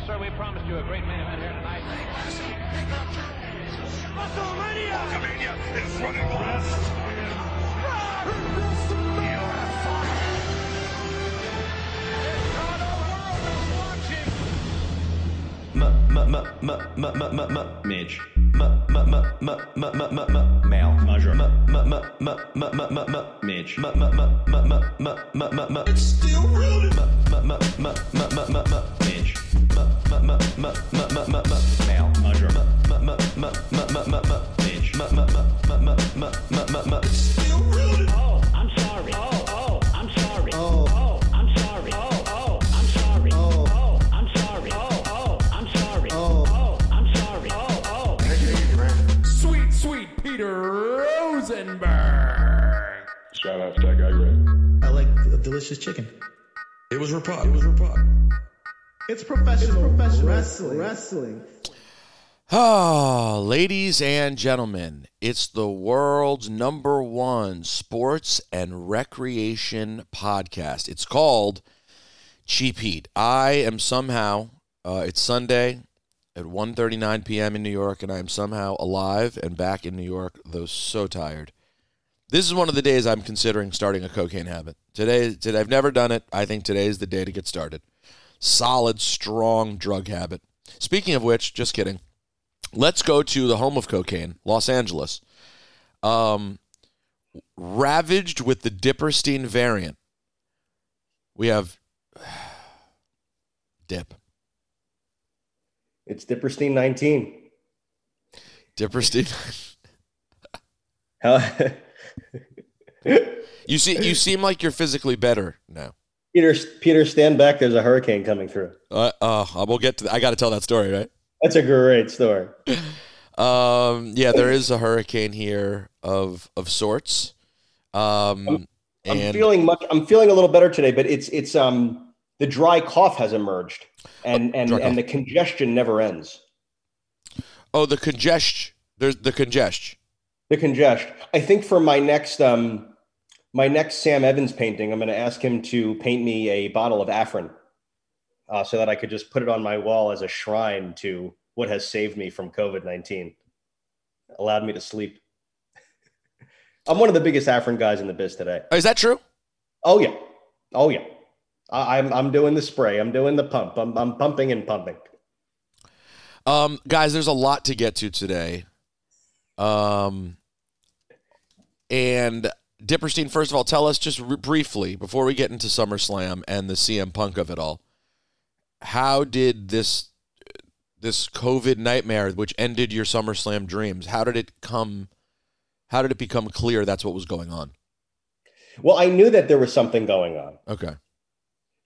Yes, sir. We promised you a great main event here tonight. WrestleMania is running wild. Midge. Male. Major. Midge. It's still real. Shout out to that guy, Greg. I like a delicious chicken. It was Rapod. It was Rapod. It's professional, professional wrestling. Wrestling. Ah, ladies and gentlemen, it's the world's number one sports and recreation podcast. It's called Cheap Heat. I am somehow, uh, it's Sunday at 1.39 p.m. in New York, and I am somehow alive and back in New York, though so tired. This is one of the days I'm considering starting a cocaine habit. Today, today I've never done it. I think today is the day to get started. Solid, strong drug habit. Speaking of which, just kidding. Let's go to the home of cocaine, Los Angeles. Um, ravaged with the Dipperstein variant. We have Dip. It's Dipperstein 19. Dipperstein. You see, you seem like you're physically better now. Peter Peter stand back, there's a hurricane coming through. Uh, uh we'll get to. I got to tell that story, right? That's a great story. Um, yeah, there is a hurricane here of of sorts. Um, I'm and feeling much I'm feeling a little better today, but it's it's um the dry cough has emerged and and and the congestion never ends. oh, the congestion. There's the congestion. The congestion. I think for my next um my next Sam Evans painting, I'm going to ask him to paint me a bottle of Afrin, uh, so that I could just put it on my wall as a shrine to what has saved me from COVID nineteen, allowed me to sleep. I'm one of the biggest Afrin guys in the biz today. Oh, Is that true? Oh yeah, oh yeah. I, I'm I'm doing the spray. I'm doing the pump. I'm I'm pumping and pumping. Um, guys, there's a lot to get to today. Um, and Dipperstein, first of all, tell us just r- briefly before we get into SummerSlam and the CM Punk of it all. How did this this COVID nightmare, which ended your SummerSlam dreams, how did it come? How did it become clear that's what was going on? Well, I knew that there was something going on. Okay.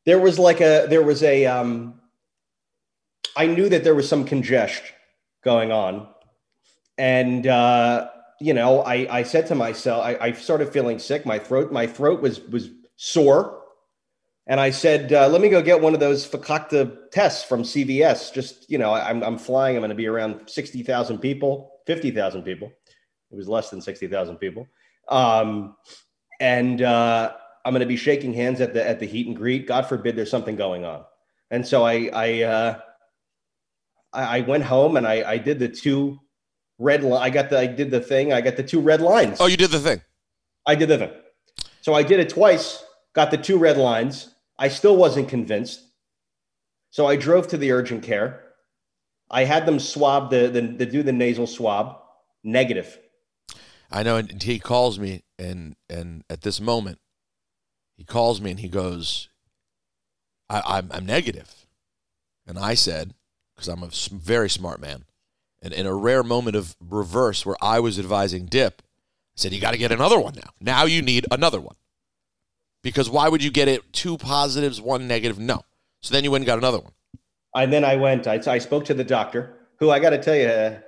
There was like a there was a um. I knew that there was some congestion going on, and uh, you know, I I said to myself, I, I started feeling sick. My throat my throat was was sore, and I said, uh, let me go get one of those Fakakta tests from CVS. Just you know, I'm I'm flying. I'm going to be around sixty thousand people, fifty thousand people. It was less than sixty thousand people, um, and uh, I'm going to be shaking hands at the at the heat and greet. God forbid there's something going on. And so I I uh, I, I went home and I I did the two red line. I got the I did the thing. I got the two red lines. Oh, you did the thing. I did the thing. So I did it twice, got the two red lines. I still wasn't convinced. So I drove to the urgent care. I had them swab the, the, the do the nasal swab, negative. I know, and he calls me, and and at this moment, he calls me and he goes, I, I'm I'm negative, and I said, because I'm a very smart man, and in a rare moment of reverse where I was advising Dip, I said, you got to get another one now. Now you need another one, because why would you get it two positives, one negative? No. So then you went and got another one. And then I went, I, I spoke to the doctor, who I got to tell you, uh,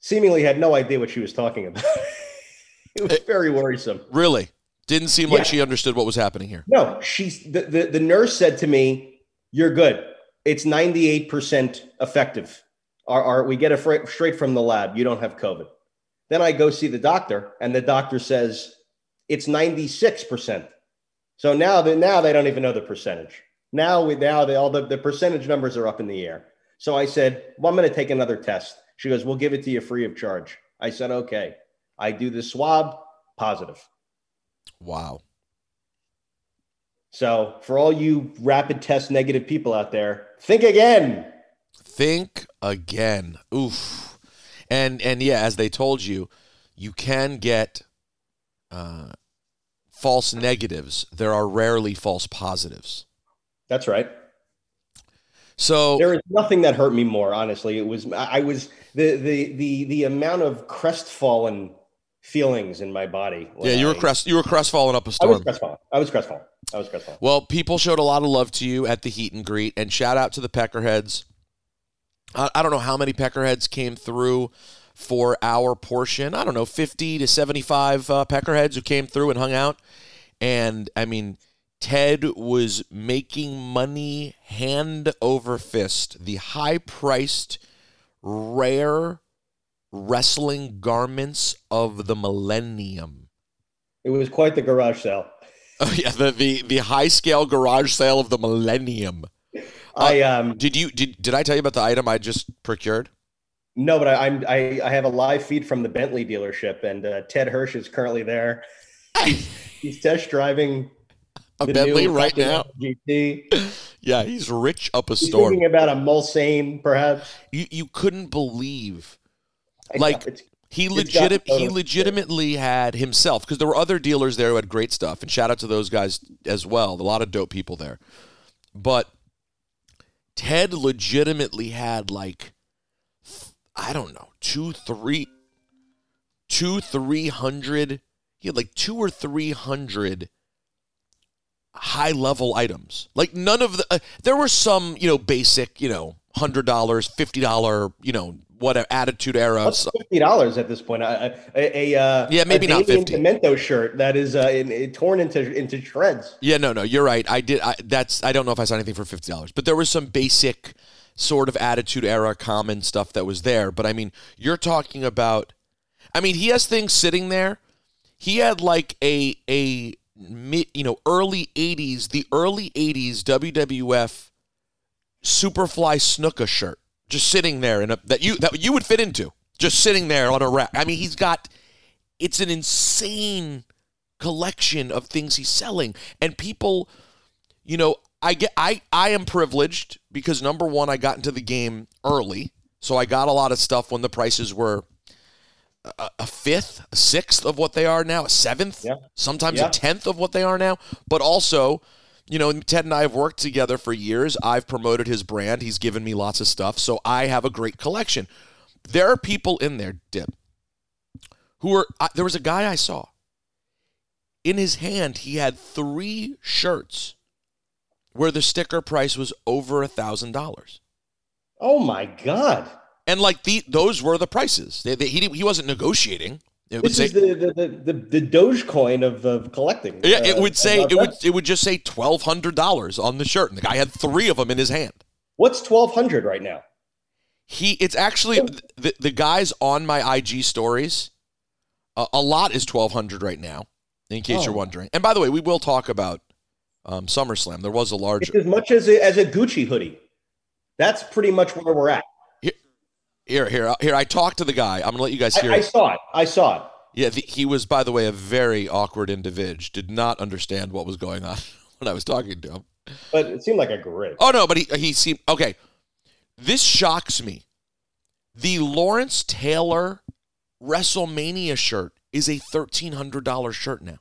seemingly had no idea what she was talking about. it was very worrisome. Really, didn't seem like she understood what was happening here. No, she's the, the, the nurse said to me, You're good. It's 98% effective. Our, our, we get it fr- straight from the lab. You don't have COVID. Then I go see the doctor, and the doctor says it's 96%. So now, they, now they don't even know the percentage. Now we now the, all the, the percentage numbers are up in the air. So I said, well, I'm going to take another test. She goes, we'll give it to you free of charge. I said, okay. I do the swab, positive. Wow. So for all you rapid test negative people out there, think again. Think again. Oof. And and yeah, as they told you, you can get uh, false negatives. There are rarely false positives. That's right. So There is nothing that hurt me more, honestly. It was I was the the the the amount of crestfallen feelings in my body. yeah, you were crest you were crestfallen up a I was crestfallen. I was crestfallen. I was crestfallen. Well, people showed a lot of love to you at the heat and greet, and shout out to the Peckerheads. I, I don't know how many Peckerheads came through for our portion. I don't know, 50 to 75 uh, Peckerheads who came through and hung out. And I mean, Ted was making money hand over fist. The high priced, rare wrestling garments of the millennium. It was quite the garage sale. Oh yeah, the the, the high scale garage sale of the millennium. I um Did you did did I tell you about the item I just procured? no, but I, I'm I, I have a live feed from the Bentley dealership, and uh, Ted Hirsch is currently there. He's, test driving A Bentley right now. GT. Yeah, he's rich up a He's storm. thinking about a Mulsanne, perhaps. You you couldn't believe I Like, know, he legit he legitimately had himself because there were other dealers there who had great stuff and shout out to those guys as well. A lot of dope people there. But Ted legitimately had like I don't know, two, three, two, three hundred. He had like two or three hundred high level items. Like none of the. Uh, there were some, you know, basic, you know, hundred dollars, fifty dollar, you know, whatever attitude era. What's fifty dollars at this point? A, a, a uh, Yeah, maybe a not 50. Pimento shirt that is uh, in, in- torn into into shreds. Yeah, no, no, you're right. I did. I, that's. I don't know if I saw anything for fifty dollars, but there was some basic sort of attitude era common stuff that was there. But I mean, you're talking about. I mean, he has things sitting there. He had like a a mid, you know, early '80s, the early '80s WWF Superfly Snuka shirt, just sitting there in a that you that you would fit into, just sitting there on a rack. I mean, he's got. It's an insane collection of things he's selling and people you know i get i i am privileged because number one i got into the game early so i got a lot of stuff when the prices were a, a fifth a sixth of what they are now a seventh Yeah. sometimes Yeah. a tenth of what they are now but also you know ted and i have worked together for years. I've promoted his brand. He's given me lots of stuff. So i have a great collection. There are people in there dip who are I, there was a guy i saw. In his hand he had three shirts where the sticker price was over a thousand dollars. Oh my god! and like the those were the prices. They, they, he, he wasn't negotiating it would This say is the the, the, the, Dogecoin of, of collecting. yeah it Uh, would say it would it would just say twelve hundred dollars on the shirt and the guy had three of them in his hand What's twelve hundred right now? he it's actually the, the guys on my ig stories uh, a lot is 1200 right now in case you're Oh. wondering and by the way we will talk about um, SummerSlam. There was a large It's as much as a, as a Gucci hoodie. That's pretty much where we're at. Here, here, here. I talked to the guy. I'm gonna let you guys hear. I, I saw it. I saw it. Yeah, the, he was, by the way, a very awkward individual. Did not understand what was going on when I was talking to him. But it seemed like a great. Oh no, but he he seemed okay. This shocks me. The Lawrence Taylor WrestleMania shirt is a thirteen hundred dollar shirt now.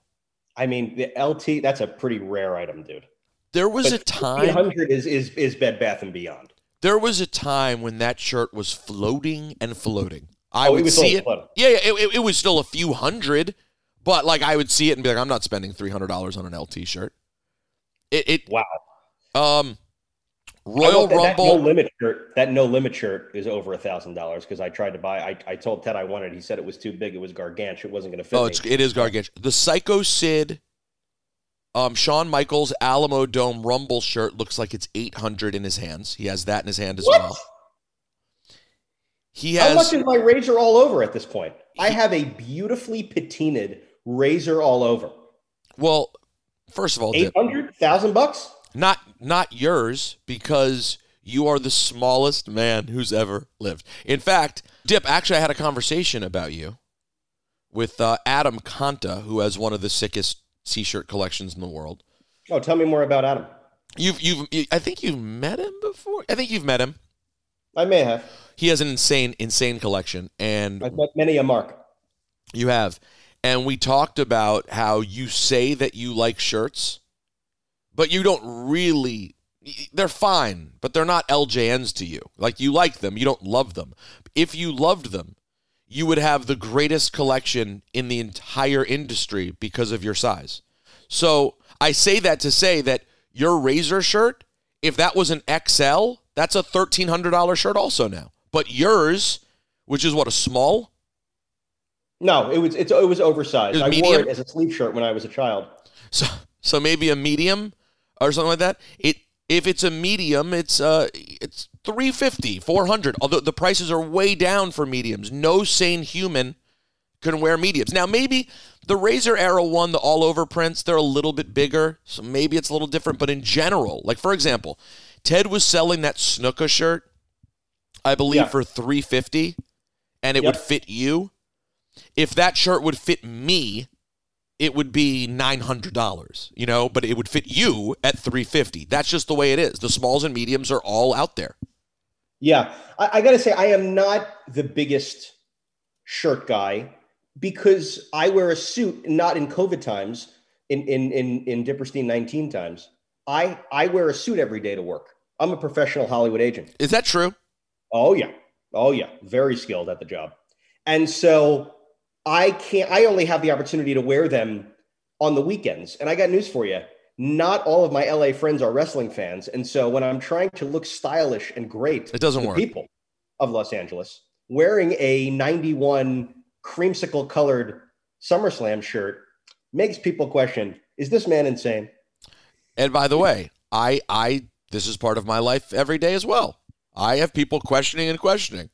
I mean, the LT. That's a pretty rare item, dude. There was a time. 100 is is is Bed Bath and Beyond. There was a time when that shirt was floating and floating. I Oh, would see it. Yeah, yeah, it, it, it was still a few hundred, but like I would see it and be like, I'm not spending three hundred dollars on an LT shirt. It, it Wow. um, Royal that, that no Rumble. limit shirt. That no limit shirt is over a thousand dollars because I tried to buy. I, I told Ted I wanted. He said it was too big. It was gargantuan. It wasn't going to fit Oh, me. it's it is gargantuan. The Psycho Sid, um, Shawn Michaels Alamo Dome Rumble shirt looks like it's eight hundred in his hands. He has that in his hand as What? well. He has. How much is my razor all over at this point? I have a beautifully patinaed razor all over. Well, first of all, Eight Dip, hundred thousand bucks. not not yours because you are the smallest man who's ever lived. In fact, Dip, actually, I had a conversation about you with uh, Adam Conta, who has one of the sickest t-shirt collections in the world. Oh, tell me more about Adam. You've, you've, I think you've met him before. I think you've met him. I may have. He has an insane, insane collection, and I've met many a Mark. You have. And we talked about how you say that you like shirts, but you don't really. They're fine, but they're not LJNs to you. Like you like them, you don't love them. If you loved them, you would have the greatest collection in the entire industry because of your size. So I say that to say that your Razor shirt, if that was an XL, that's a $1,300 shirt also now. But yours, which is what, a small? No, it was it's, it was oversized. It was I wore it as a sleeve shirt when I was a child. So so maybe a medium or something like that. It if it's a medium, it's uh it's 350, 400. Although the prices are way down for mediums. No sane human can wear mediums. Now maybe the Razor Arrow one, the all over prints, they're a little bit bigger, so maybe it's a little different, but in general, like for example, Ted was selling that Snuka shirt I believe Yeah. for 350 and it would fit you. If that shirt would fit me, it would be $900, you know, but it would fit you at 350. That's just the way it is. The smalls and mediums are all out there. Yeah, I, I got to say, I am not the biggest shirt guy because I wear a suit, not in COVID times, in in in in Dipperstein 19 times. I I wear a suit every day to work. I'm a professional Hollywood agent. Is that true? Oh yeah, oh yeah, very skilled at the job, and so I can't. I only have the opportunity to wear them on the weekends. And I got news for you. Not all of my LA friends are wrestling fans, and so when I'm trying to look stylish and great, It doesn't to work. People of Los Angeles wearing a '91 creamsicle colored SummerSlam shirt makes people question: Is this man insane? And by the way, I I this is part of my life every day as well. I have people questioning and questioning.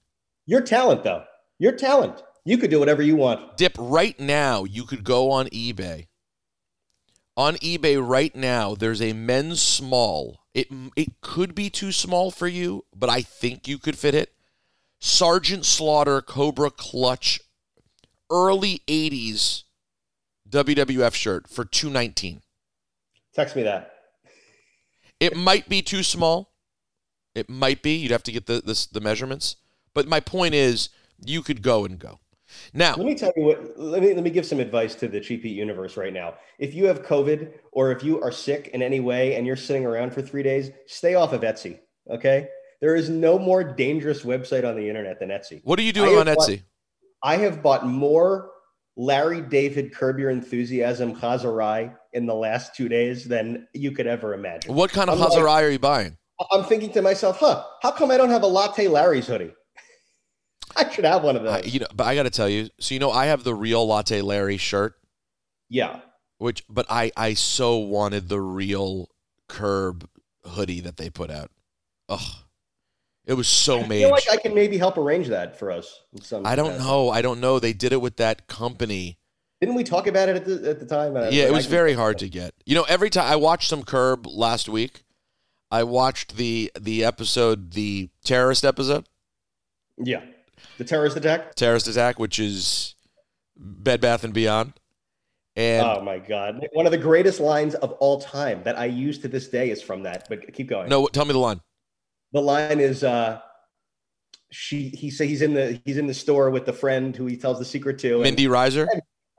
Your talent, though, your talent. You could do whatever you want. Dip right now, you could go on eBay. On eBay right now, there's a men's small. It it could be too small for you, but I think you could fit it. Sergeant Slaughter Cobra Clutch early 80s WWF shirt for 219. Text me that. It might be too small. It might be. You'd have to get the this, the measurements. But my point is you could go and go. Now, Let me tell you what. Let me let me give some advice to the Cheap Heat universe right now. If you have COVID or if you are sick in any way and you're sitting around for three days, stay off of Etsy. Okay, there is no more dangerous website on the internet than Etsy. what are you doing on bought- Etsy? I have bought more Larry David Curb Your Enthusiasm Chazarai in the last two days than you could ever imagine. What kind of I'm like- Hazarai are you buying? I'm thinking to myself, huh? How come I don't have a Latte Larry's hoodie? I should have one of those. I, you know, but I got to tell you. So you know, I have the real Latte Larry shirt, yeah. which, but I I so wanted the real Curb hoodie that they put out. Ugh, it was so I made. feel like I can maybe help arrange that for us. in some I don't capacity. know. I don't know. They did it with that company. Didn't we talk about it at the at the time? Yeah, it was very hard to get. You know, every time I watched some Curb last week, I watched the the episode, the terrorist episode, Yeah, the terrorist attack. terrorist attack, which is Bed Bath and Beyond, and oh my god, one of the greatest lines of all time that I use to this day is from that. But keep going. no, tell me the line. the line is uh she he say he's in the he's in the store with the friend who he tells the secret to and, Mindy Riser.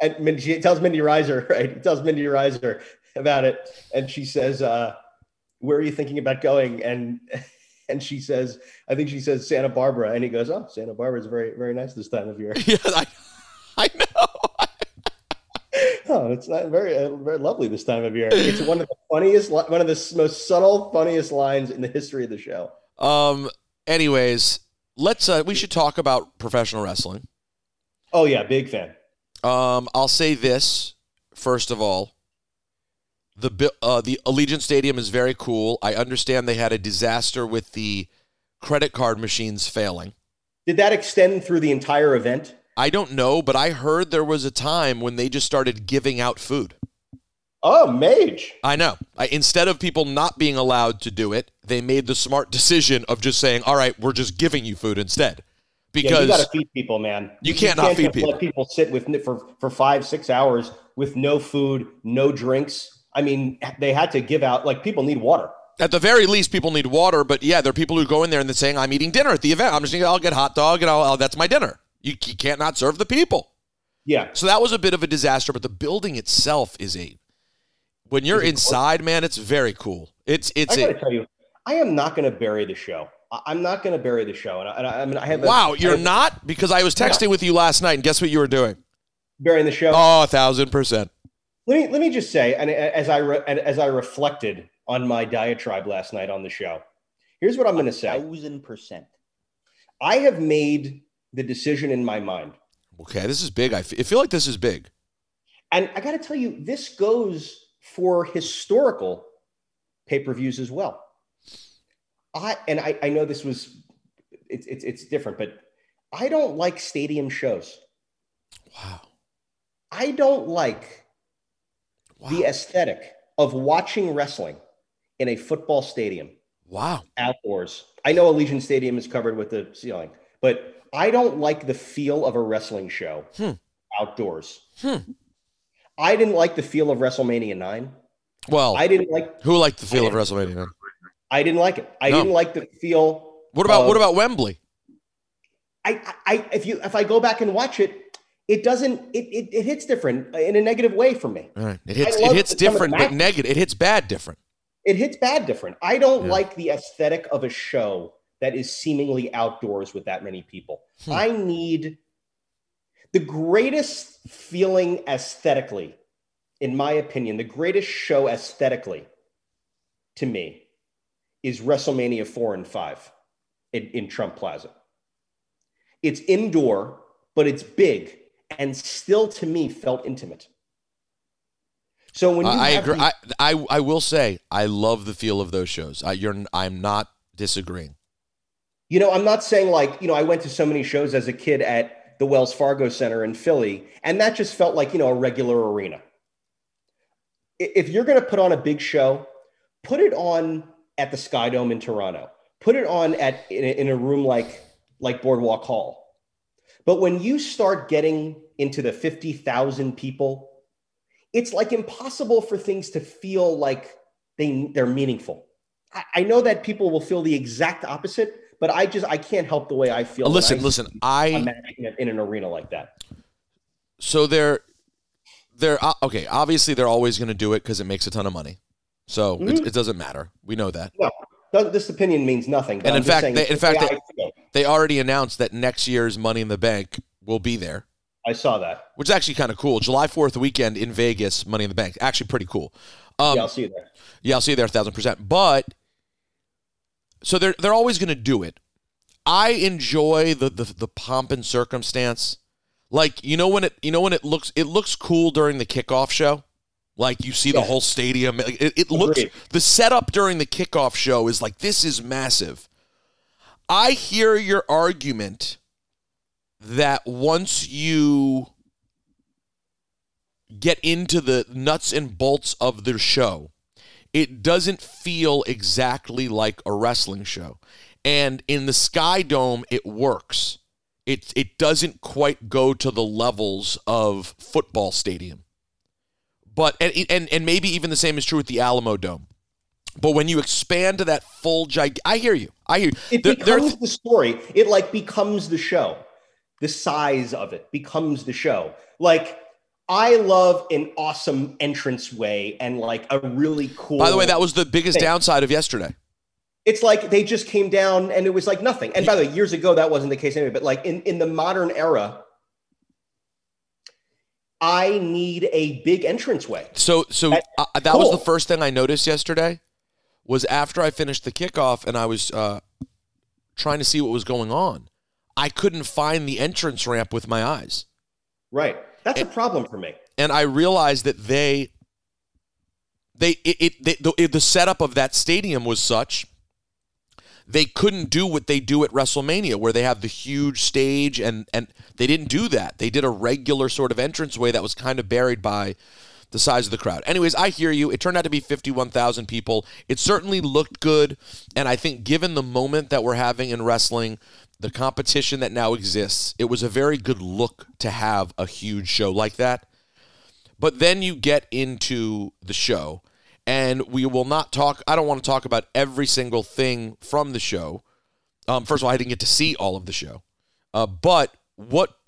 and Mindy, she tells Mindy Riser right he tells Mindy Riser about it and she says uh where are you thinking about going and and she says I think she says Santa Barbara and he goes oh Santa Barbara is very very nice this time of year yeah, I, I know. oh it's not very uh, very lovely this time of year it's one of the funniest one of the most subtle funniest lines in the history of the show Um. Anyways, let's. Uh, we should talk about professional wrestling. oh yeah big fan Um. I'll say this first of all. The uh, the Allegiant Stadium is very cool. I understand they had a disaster with the credit card machines failing. did that extend through the entire event I don't know, but I heard there was a time when they just started giving out food. Oh, mage. I know. I, instead of people not being allowed to do it, they made the smart decision of just saying, "All right, we're just giving you food instead." Yeah, Because you got to feed people, man. You can't not feed people. Let people sit with for for five, six hours with no food, no drinks. I mean, they had to give out like people need water. at the very least, people need water. But yeah, there are people who go in there and they're saying, "I'm eating dinner at the event. I'm just gonna, I'll get hot dog and I'll, I'll- that's my dinner." You, you can't not serve the people. Yeah, So that was a bit of a disaster. But the building itself is a when you're inside, man, it's very cool. It's it's I got to a tell you, I am not going to bury the show. I'm not going to bury the show, and I, and I, I mean, I have a- wow. You're have- not because I was texting with you last night, and guess what you were doing? burying the show. Oh, a thousand percent. Let me let me just say, and as I re, and as I reflected on my diatribe last night on the show, here's what I'm going to say. Thousand percent. I have made the decision in my mind, Okay, this is big. I f- I feel like this is big. and I got to tell you, this goes for historical pay per views as well. I and I, I know this was it's it's it's different, but I don't like stadium shows. Wow. I don't like Wow. the aesthetic of watching wrestling in a football stadium. Wow. outdoors. I know Allegiant Stadium is covered with the ceiling, but I don't like the feel of a wrestling show Hmm. outdoors. Hmm. I didn't like the feel of WrestleMania 9. Well, I didn't like who liked the feel of WrestleMania? man? I didn't like it. I No. didn't like the feel What about of- what about Wembley? I, I if you if I go back and watch it, it doesn't it it, it hits different in a negative way for me. Right. It hits it hits some of the different, but negative. It hits bad different. It hits bad different. I don't Yeah. like the aesthetic of a show that is seemingly outdoors with that many people. Hmm. I need the greatest feeling aesthetically, in my opinion, the greatest show aesthetically to me is WrestleMania 4 and 5 in, in Trump Plaza. It's indoor, but it's big and still to me felt intimate. So when you I, I agree. these- I, I I will say I love the feel of those shows. I, you're I'm not disagreeing. You know, I'm not saying like, you know, I went to so many shows as a kid at the Wells Fargo Center in Philly, and that just felt like, you know, a regular arena. If you're going to put on a big show, put it on at the Sky Dome in Toronto. Put it on at in a, in a room like like Boardwalk Hall. But when you start getting into the 50,000 people, it's like impossible for things to feel like they they're meaningful. I, I know that people will feel the exact opposite, but I just I can't help the way I feel. listen, I listen. I in, an arena like that. so they're they're uh, okay. Obviously, they're always going to do it because it makes a ton of money. So Mm-hmm. it, it doesn't matter. We know that. No, this opinion means nothing. And in fact, they- in fact, they-. They already announced that next year's Money in the Bank will be there, I saw that. which is actually kind of cool. July Fourth weekend in Vegas, Money in the Bank, actually pretty cool. Um, yeah, I'll see you there. Yeah, I'll see you there thousand percent. But so they're they're always going to do it. I enjoy the, the the pomp and circumstance. Like you know when it you know when it looks it looks cool during the kickoff show. Like you see the whole stadium. It, it- it looks Agreed. the setup during the kickoff show is like this is massive. I hear your argument that once you get into the nuts and bolts of the show, it doesn't feel exactly like a wrestling show. And in the Sky Dome, it works. It it doesn't quite go to the levels of football stadium. But and and, and maybe even the same is true with the Alamo Dome. But when you expand to that full gig, I hear you. I hear you. It There- becomes the story. It like becomes the show. The size of it becomes the show. Like I love an awesome entrance way and like a really cool. By the way, that was the biggest thing. downside of yesterday. It's like they just came down and it was like nothing. And by the way, years ago that wasn't the case anyway. But like in in the modern era, I need a big entranceway. So so uh, that was the first thing I noticed yesterday was after I finished the kickoff and I was uh, trying to see what was going on. I couldn't find the entrance ramp with my eyes. Right. That's a problem for me. And I realized that they they it, it they, the, the setup of that stadium was such they couldn't do what they do at WrestleMania where they have the huge stage and and they didn't do that. They did a regular sort of entranceway that was kind of buried by the size of the crowd. Anyways, I hear you. It turned out to be 51,000 people. It certainly looked good. And I think, given the moment that we're having in wrestling, the competition that now exists, it was a very good look to have a huge show like that. But then you get into the show, and we will not talk. I don't want to talk about every single thing from the show. Um, first of all, I didn't get to see all of the show. Uh, but what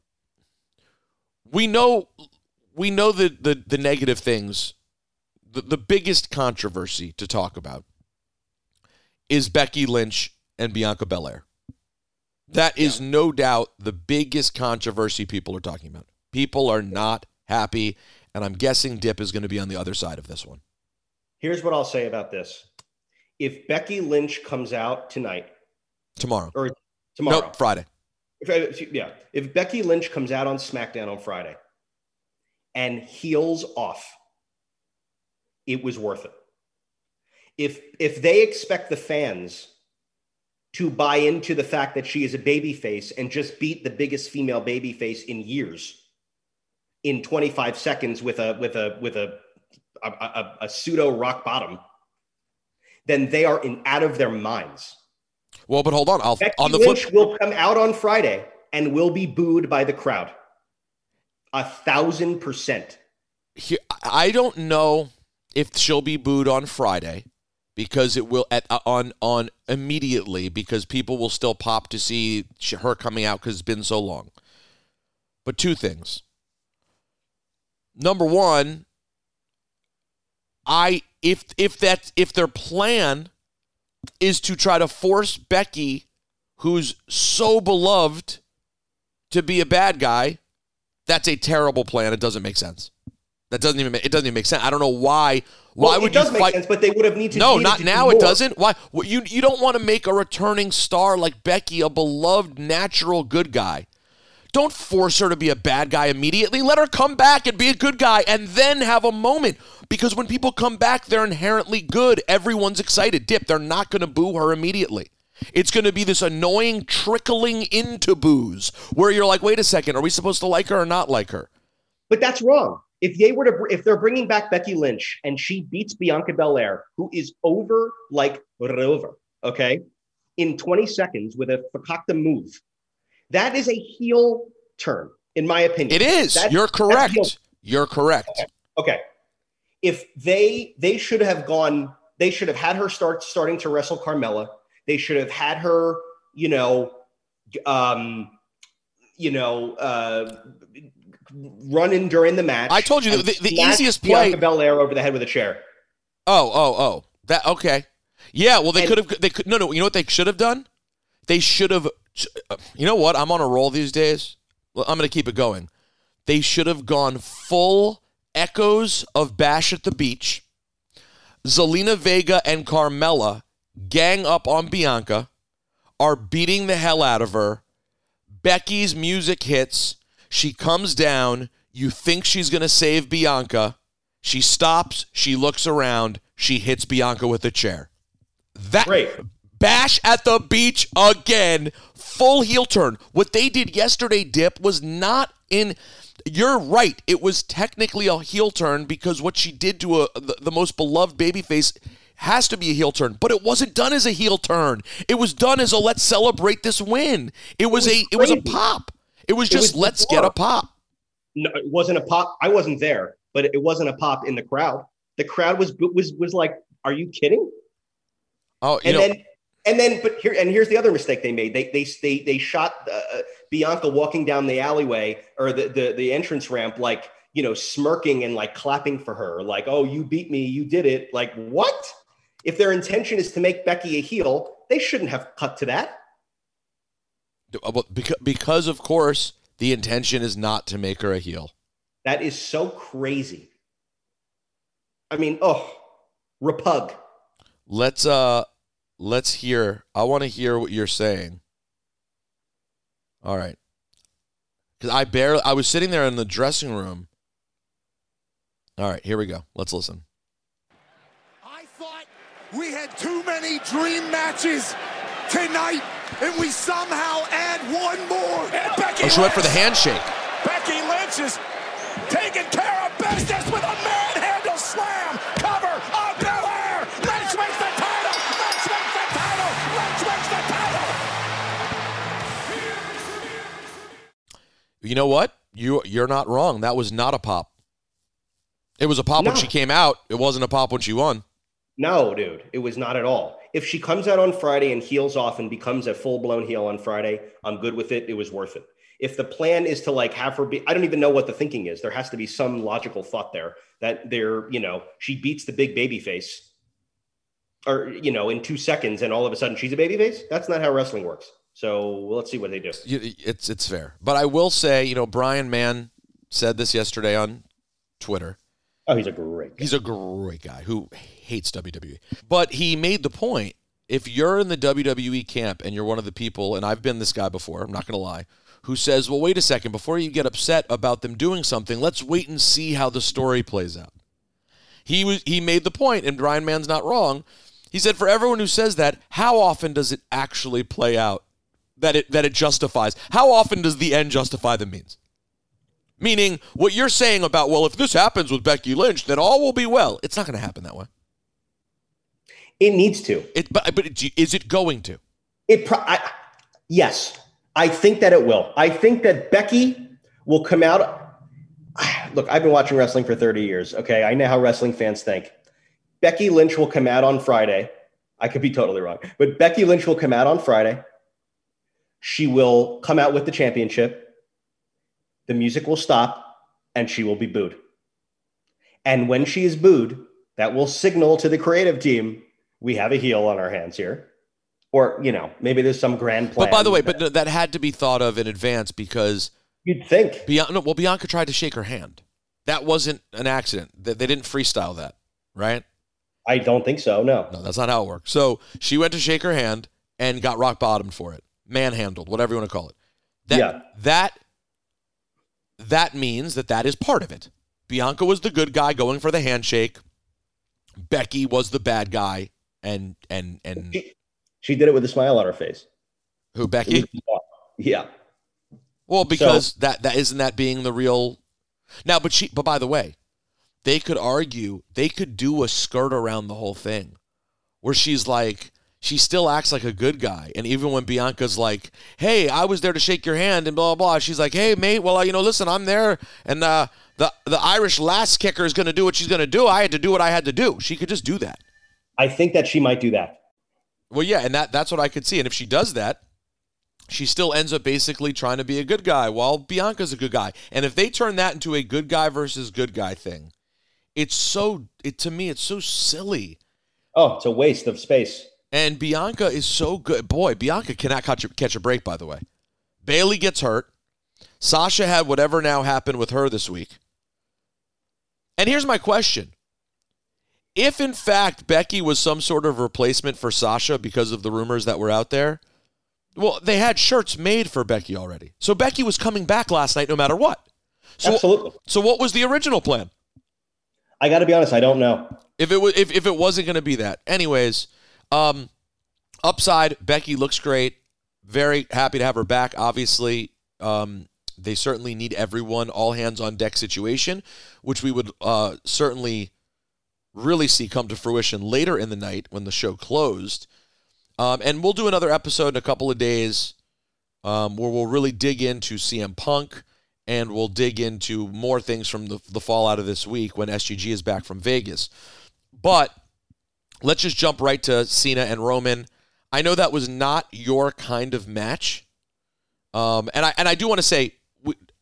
we know we know the the, the negative things. The, the biggest controversy to talk about is becky lynch and bianca belair. That is no doubt the biggest controversy people are talking about. People are not happy and i'm guessing dip is going to be on the other side of this one. Here's what I'll say about this. If Becky Lynch comes out tonight tomorrow. Or tomorrow, nope friday. If- yeah, if Becky Lynch comes out on SmackDown on Friday and heels off, it was worth it. If if they expect the fans to buy into the fact that she is a babyface and just beat the biggest female babyface in years in 25 seconds with a with a with a a, a, a pseudo rock bottom, then they are in out of their minds. well but hold on i'll Becky on the Lynch flip will come out on Friday and will be booed by the crowd. A thousand percent. I don't know if she'll be booed on Friday because it will at uh, on on immediately because people will still pop to see her coming out because it's been so long. But two things. Number one, I if if that if their plan is to try to force Becky, who's so beloved, to be a bad guy, that's a terrible plan. It doesn't make sense. That doesn't even make, it doesn't even make sense. I don't know why. Why Well, would it does you make fight? sense, but they would have needed to no, needed not now. It doesn't. Why? You you don't want to make a returning star like Becky a beloved natural good guy. Don't force her to be a bad guy immediately. Let her come back and be a good guy and then have a moment. Because when people come back, they're inherently good. Everyone's excited. Dip, they're not going to boo her immediately. It's going to be this annoying trickling into boos where you're like, wait a second, are we supposed to like her or not like her? But that's wrong. If they were to, if they're bringing back Becky Lynch and she beats Bianca Belair, who is over like over, okay, in 20 seconds with a fakakta move, that is a heel turn, in my opinion. It is. That's- You're correct. You're correct. Okay. If they they should have gone, they should have had her start starting to wrestle Carmella. They should have had her, you know, um, you know, uh, running during the match. I told you the- the- the easiest play- Bianca Belair over the head with a chair. Oh, oh, oh. That okay. Yeah, well they And- could have they could no no, you know what they should have done? They should have you know what? I'm on a roll these days. Well, I'm going to keep it going. They should have gone full echoes of Bash at the Beach. Zelina Vega and Carmella gang up on Bianca, are beating the hell out of her. Becky's music hits. She comes down. You think she's going to save Bianca. She stops. She looks around. She hits Bianca with a chair. That Great. bash at the beach again. Full heel turn. What they did yesterday, Dip, was not in. You're right. It was technically a heel turn because what she did to a the, the most beloved babyface has to be a heel turn, but it wasn't done as a heel turn. It was done as a let's celebrate this win. It was, was a it was a pop. It was It just was let's before. get a pop. No, it wasn't a pop. I wasn't there, but it wasn't a pop in the crowd. The crowd was was was like, "Are you kidding?" Oh, you and know, then and then but here and here's the other mistake they made they they they, they shot uh, bianca walking down the alleyway or the, the the entrance ramp like you know smirking and like clapping for her like oh you beat me you did it like what if their intention is to make becky a heel they shouldn't have cut to that because, because of course the intention is not to make her a heel. that is so crazy i mean oh repug Let's uh let's hear I want to hear what you're saying. All right. Cuz I barely I was sitting there in the dressing room. All right, here we go. Let's listen. We had too many dream matches tonight, and we somehow add one more. And Becky oh, she went for the handshake. Becky Lynch is taking care of business with a manhandle slam cover on Belair. Lynch wins the title. Lynch wins the title. Lynch wins the title. You know what? You you're not wrong. That was not a pop. It was a pop no. when she came out. It wasn't a pop when she won. No, dude, it was not at all. If she comes out on Friday and heals off and becomes a full blown heel on Friday, I'm good with it. It was worth it. If the plan is to like have her be, I don't even know what the thinking is. There has to be some logical thought there that they're, you know, she beats the big baby face or, you know, in two seconds and all of a sudden she's a baby face. That's not how wrestling works. So let's see what they do. It's it's fair, but I will say, you know, Brian Mann said this yesterday on Twitter. Oh, he's a great guy. He's a great guy who hates WWE. But he made the point if you're in the WWE camp and you're one of the people, and I've been this guy before, I'm not going to lie, who says, well, wait a second, before you get upset about them doing something, let's wait and see how the story plays out. He was he made the point, and Brian Mann's not wrong. He said, for everyone who says that, how often does it actually play out that it that it justifies? How often does the end justify the means? Meaning, what you're saying about, well, if this happens with Becky Lynch, then all will be well. It's not going to happen that way. It needs to. It, but but it, is it going to? It pro- I, yes, I think that it will. I think that Becky will come out. Look, I've been watching wrestling for 30 years. Okay, I know how wrestling fans think. Becky Lynch will come out on Friday. I could be totally wrong, but Becky Lynch will come out on Friday. She will come out with the championship. The music will stop and she will be booed. And when she is booed, that will signal to the creative team we have a heel on our hands here or you know maybe there's some grand plan. But by the way, but that had to be thought of in advance because you'd think Bianca. Well, Bianca tried to shake her hand. That wasn't an accident. They, they didn't freestyle that, right? I don't think so. No, No, that's not how it works. So she went to shake her hand and got rock bottomed for it, manhandled, whatever you want to call it. That, Yeah. That that means that that is part of it. Bianca was the good guy going for the handshake. Becky was the bad guy, and and and she, she did it with a smile on her face. who Becky? Yeah, Well, because that that isn't that being the real. Now, but she. But by the way, they could argue they could do a skirt around the whole thing, where she's like she still acts like a good guy, and even when Bianca's like, "Hey, I was there to shake your hand," and blah blah, blah she's like, "Hey, mate, well, uh, you know, listen, I'm there, and uh, the the Irish last kicker is going to do what she's going to do. I had to do what I had to do. She could just do that. I think that she might do that. Well, yeah, and that that's what I could see. And if she does that, she still ends up basically trying to be a good guy while Bianca's a good guy. And if they turn that into a good guy versus good guy thing, it's so it to me it's so silly. Oh, it's a waste of space. And Bianca is so good. Boy, Bianca cannot catch a, catch a break. By the way, Bayley gets hurt. Sasha had whatever now happened with her this week. And here's my question. If in fact Becky was some sort of replacement for Sasha because of the rumors that were out there, well, they had shirts made for Becky already. So Becky was coming back last night no matter what. So, Absolutely. So what was the original plan? I got to be honest. I don't know. If it was if, if it wasn't going to be that. Anyways, um upside Becky looks great. Very happy to have her back obviously. Um they certainly need everyone all hands on deck situation, which we would uh certainly really see come to fruition later in the night when the show closed. Um, and we'll do another episode in a couple of days um, where we'll really dig into CM Punk and we'll dig into more things from the, the fallout of this week when SGG is back from Vegas. But let's just jump right to Cena and Roman. I know that was not your kind of match, um, and I and I do want to say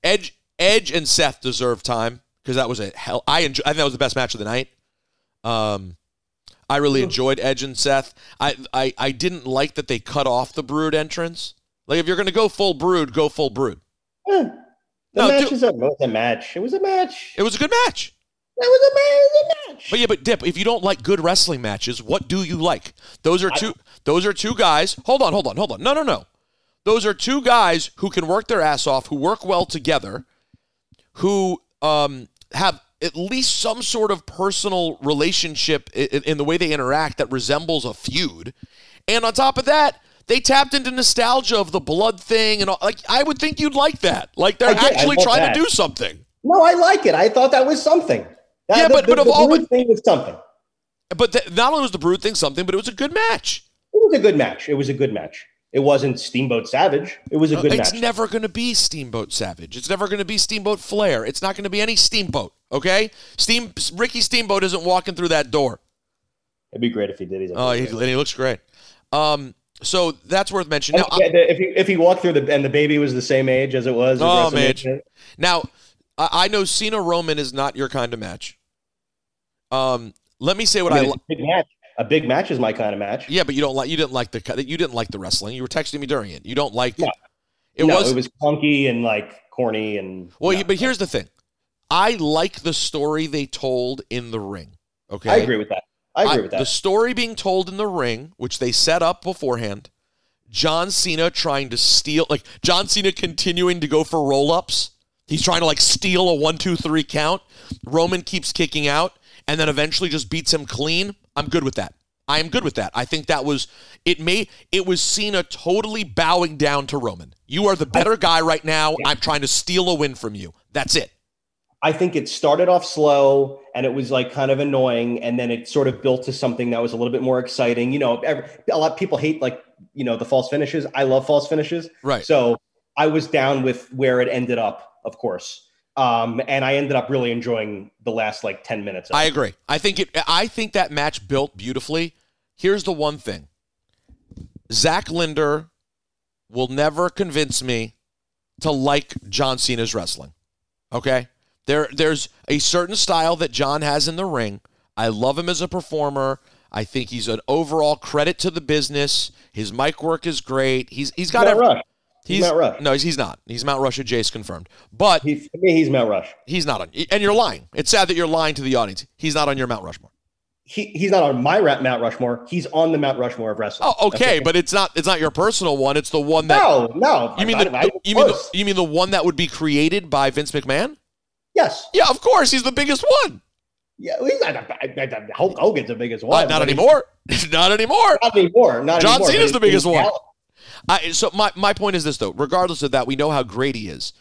Edge Edge and Seth deserve time because that was a hell. I enjoy, I think that was the best match of the night. Um, I really enjoyed Edge and Seth. I, I I didn't like that they cut off the Brood entrance. Like if you're gonna go full Brood, go full Brood. Eh, the No, match do- is a, it was a match. It was a match. It was a good match. It was amazing match. It was a match. But yeah, but Dip, if you don't like good wrestling matches, what do you like? Those are two those are two guys. Hold on, hold on, hold on. No, no, no. Those are two guys who can work their ass off, who work well together, who um, have at least some sort of personal relationship in, in the way they interact that resembles a feud. And on top of that, they tapped into nostalgia of the blood thing and all, like I would think you'd like that. Like they're did. Actually trying that. to do something. no, I like it. I thought that was something. Yeah, the, but- the, but of the all- Brood but- thing was something. But th- not only was the Brood thing something, but it was a good match. It was a good match. It was a good match. It wasn't Steamboat Savage. It was a good it's match. never going to be Steamboat Savage. It's never going to be Steamboat Flair. It's not going to be any Steamboat. Okay, Steam Ricky Steamboat isn't walking through that door. It'd be great if he did. He's Oh, he, and he looks great. Um, so that's worth mentioning. Now. Yeah, if he if he walked through the and the baby was the same age as it was. Oh, WrestleMania, Now, I I know Cena Roman is not your kind of match. Um, let me say what I I, li- a big match. A big match is my kind of match. yeah, but you don't like you didn't like the you didn't like the wrestling. You were texting me during it. You don't like No. it no, was it was clunky and like corny and well. no. But here's the thing, I like the story they told in the ring. Okay, I agree with that. I agree I- with that. The story being told in the ring, which they set up beforehand, John Cena trying to steal, like John Cena continuing to go for roll ups. He's trying to like steal a one, two, three count. Roman keeps kicking out and then eventually just beats him clean. I'm good with that. I am good with that. I think that was it. May it was Cena totally bowing down to Roman. You are the better guy right now. I'm trying to steal a win from you. That's it. I think it started off slow and it was like kind of annoying, and then it sort of built to something that was a little bit more exciting. You know, every, a lot of people hate like you know the false finishes. I love false finishes. Right. So I was down with where it ended up, of course. Um, and I ended up really enjoying the last like ten minutes. Of I it. agree. I think it. I think that match built beautifully. Here's the one thing: Zach Linder will never convince me to like John Cena's wrestling. Okay, there, there's a certain style that John has in the ring. I love him as a performer. I think he's an overall credit to the business. His mic work is great. He's he's got every- He's Mount Rush. No, he's, he's not. He's Mount Rush. Jace confirmed. But He, to me, he's Mount Rush. he's not on. And you're lying. It's sad that you're lying to the audience. He's not on your Mount Rushmore. He, he's not on my Mount Rushmore. He's on the Mount Rushmore of wrestling. Oh, okay, but it's not. It's not your personal one. It's the one that. no, no. You mean I- the, I- you mean the, you mean the one that would be created by Vince McMahon? yes? Yeah, of course. He's the biggest one. Yeah, he's not. A, I- I- Hulk Hogan's the biggest one. not but anymore. not anymore. Not anymore. Not John anymore, Cena's the biggest one. I, so my my point is this though. Regardless of that, we know how great he is.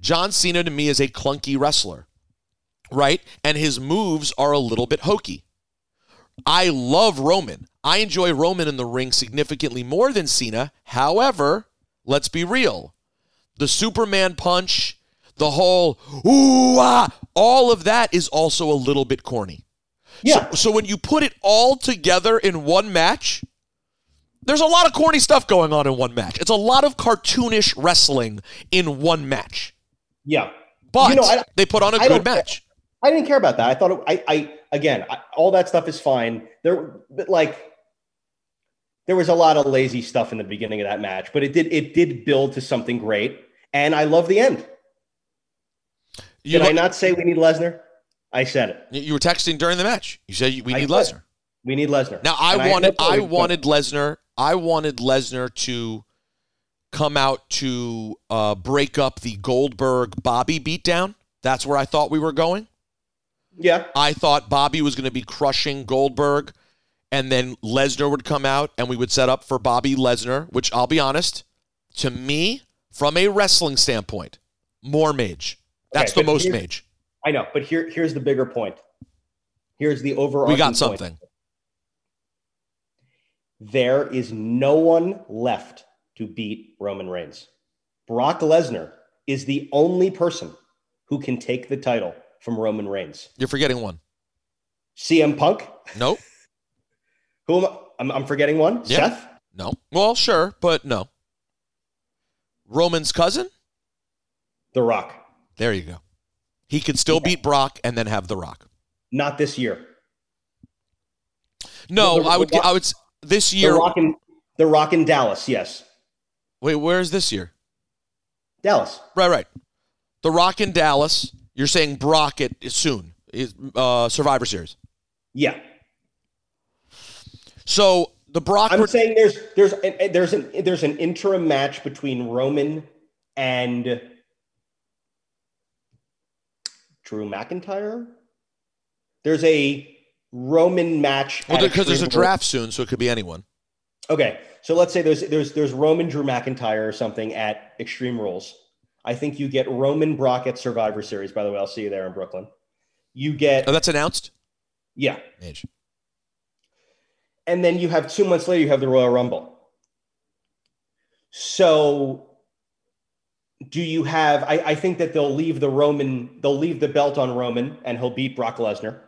John Cena to me is a clunky wrestler, right? And his moves are a little bit hokey. I love Roman. I enjoy Roman in the ring significantly more than Cena. However, let's be real. The Superman punch, the whole ooh ah, all of that is also a little bit corny. Yeah. So, so when you put it all together in one match, there's a lot of corny stuff going on in one match. It's a lot of cartoonish wrestling in one match. Yeah. But You know, I- they put on a I good match. I didn't care about that. I thought it, I, I again, I, all that stuff is fine. There, but like, there was a lot of lazy stuff in the beginning of that match, but it did it did build to something great, and I love the end. You, Did I not say we need Lesnar? I said it. you were texting during the match. You said we need Lesnar. We need Lesnar. Now I And wanted know I wanted Lesnar I wanted Lesnar to come out to uh, break up the Goldberg Bobby beatdown. That's where I thought we were going. Yeah. I thought Bobby was going to be crushing Goldberg, and then Lesnar would come out, and we would set up for Bobby Lesnar. Which I'll be honest, to me, from a wrestling standpoint, more mage. That's Okay, the most mage. I know, but here here's the bigger point. Here's the overarching. We got point. There is no one left to beat Roman Reigns. Brock Lesnar is the only person who can take the title from Roman Reigns. You're forgetting one. CM Punk, Nope. who am I? I'm, I'm forgetting one. Yeah. Seth. No. Well, sure, but no. Roman's cousin? The Rock. There you go. He could still beat Brock and then have The Rock. Not this year. No, The- I would. the I would. This year. The Rock in Dallas. Yes, Wait, where's this year? Dallas. Right, right. The Rock in Dallas. You're saying Brock at soon. Is uh, Survivor Series. Yeah, So the Brock. I'm re- saying there's there's an, there's an there's an interim match between Roman and Drew McIntyre. There's a Roman match well, because there's a draft soon, so it could be anyone. Okay, so let's say there's there's there's Roman Drew McIntyre or something at Extreme Rules. I think you get Roman Brock at Survivor Series. By the way, I'll see you there in Brooklyn. You get Oh, that's announced. yeah, Mage. and then you have two months later you have the Royal Rumble. So, do you have? I, I think that they'll leave the Roman, they'll leave the belt on Roman, and he'll beat Brock Lesnar.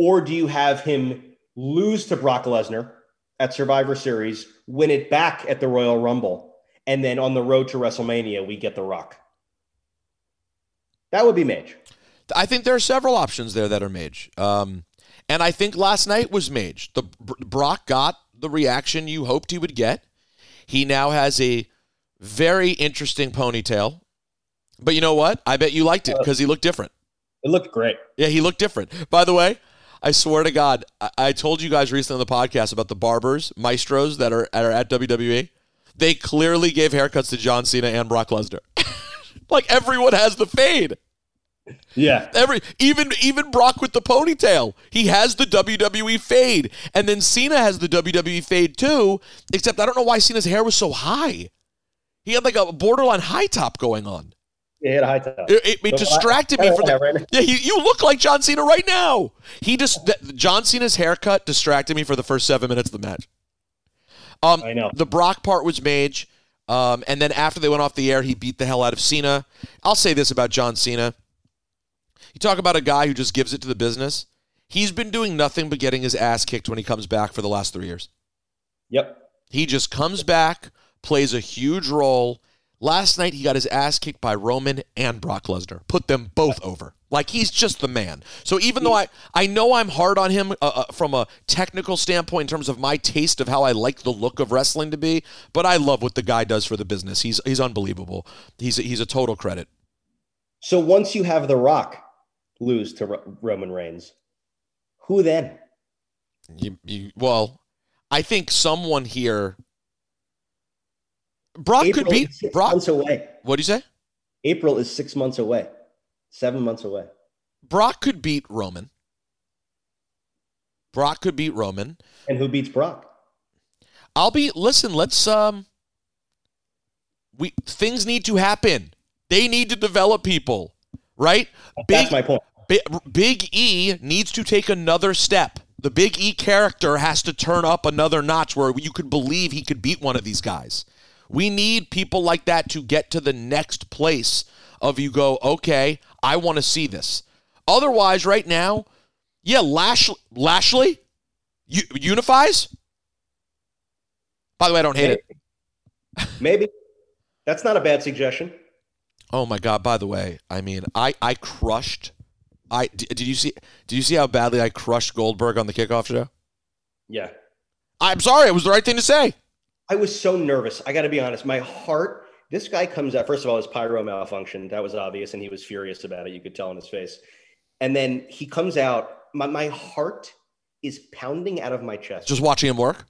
Or do you have him lose to Brock Lesnar at Survivor Series, win it back at the Royal Rumble, and then on the road to WrestleMania we get The Rock? That would be Mage. I think there are several options there that are Mage. Um, and I think last night was Mage. The Brock got the reaction you hoped he would get. He now has a very interesting ponytail. But you know what? I bet you liked it because he looked different. It looked great. Yeah, he looked different. By the way, I swear to God, I, I told you guys recently on the podcast about the barbers, maestros that are, are at WWE. They clearly gave haircuts to John Cena and Brock Lesnar. like everyone has the fade. Yeah. Every even even Brock with the ponytail, he has the WWE fade, and then Cena has the WWE fade too. Except I don't know why Cena's hair was so high. He had like a borderline high top going on. Had a high top. It, it, it distracted me from the, yeah. He, you look like John Cena right now. He just th- John Cena's haircut distracted me for the first seven minutes of the match. Um, I know the Brock part was Mage, um, and then after they went off the air, he beat the hell out of Cena. I'll say this about John Cena. You talk about a guy who just gives it to the business. He's been doing nothing but getting his ass kicked when he comes back for the last three years. Yep. He just comes back, plays a huge role. Last night, he got his ass kicked by Roman and Brock Lesnar. Put them both over. Like he's just the man. So even though I, I know I'm hard on him uh, uh, from a technical standpoint in terms of my taste of how I like the look of wrestling to be, but I love what the guy does for the business. He's he's unbelievable. He's a, he's a total credit. So once you have The Rock lose to Ro- Roman Reigns, who then? You, you, well, I think someone here. Brock April could beat six Brock. months away. What do you say? April is six months away, seven months away. Brock could beat Roman. Brock could beat Roman. And who beats Brock? I'll be listen, let's um we things need to happen. They need to develop people, right? That's my point. Big, Big E needs to take another step. The Big E character has to turn up another notch where you could believe he could beat one of these guys. We need people like that to get to the next place of you go, okay, I want to see this. Otherwise, right now, yeah, Lashley, Lashley u- unifies. By the way, I don't hate it. Maybe. That's not a bad suggestion. Oh my god! By the way, I mean, I I crushed. I did you see? Did you see how badly I crushed Goldberg on the kickoff show? Yeah. I'm sorry. It was the right thing to say. I was so nervous. I got to be honest. My heart, this guy comes out. First of all, his pyro malfunctioned. That was obvious. And he was furious about it. You could tell in his face. And then he comes out. My, my heart is pounding out of my chest. Just watching him work.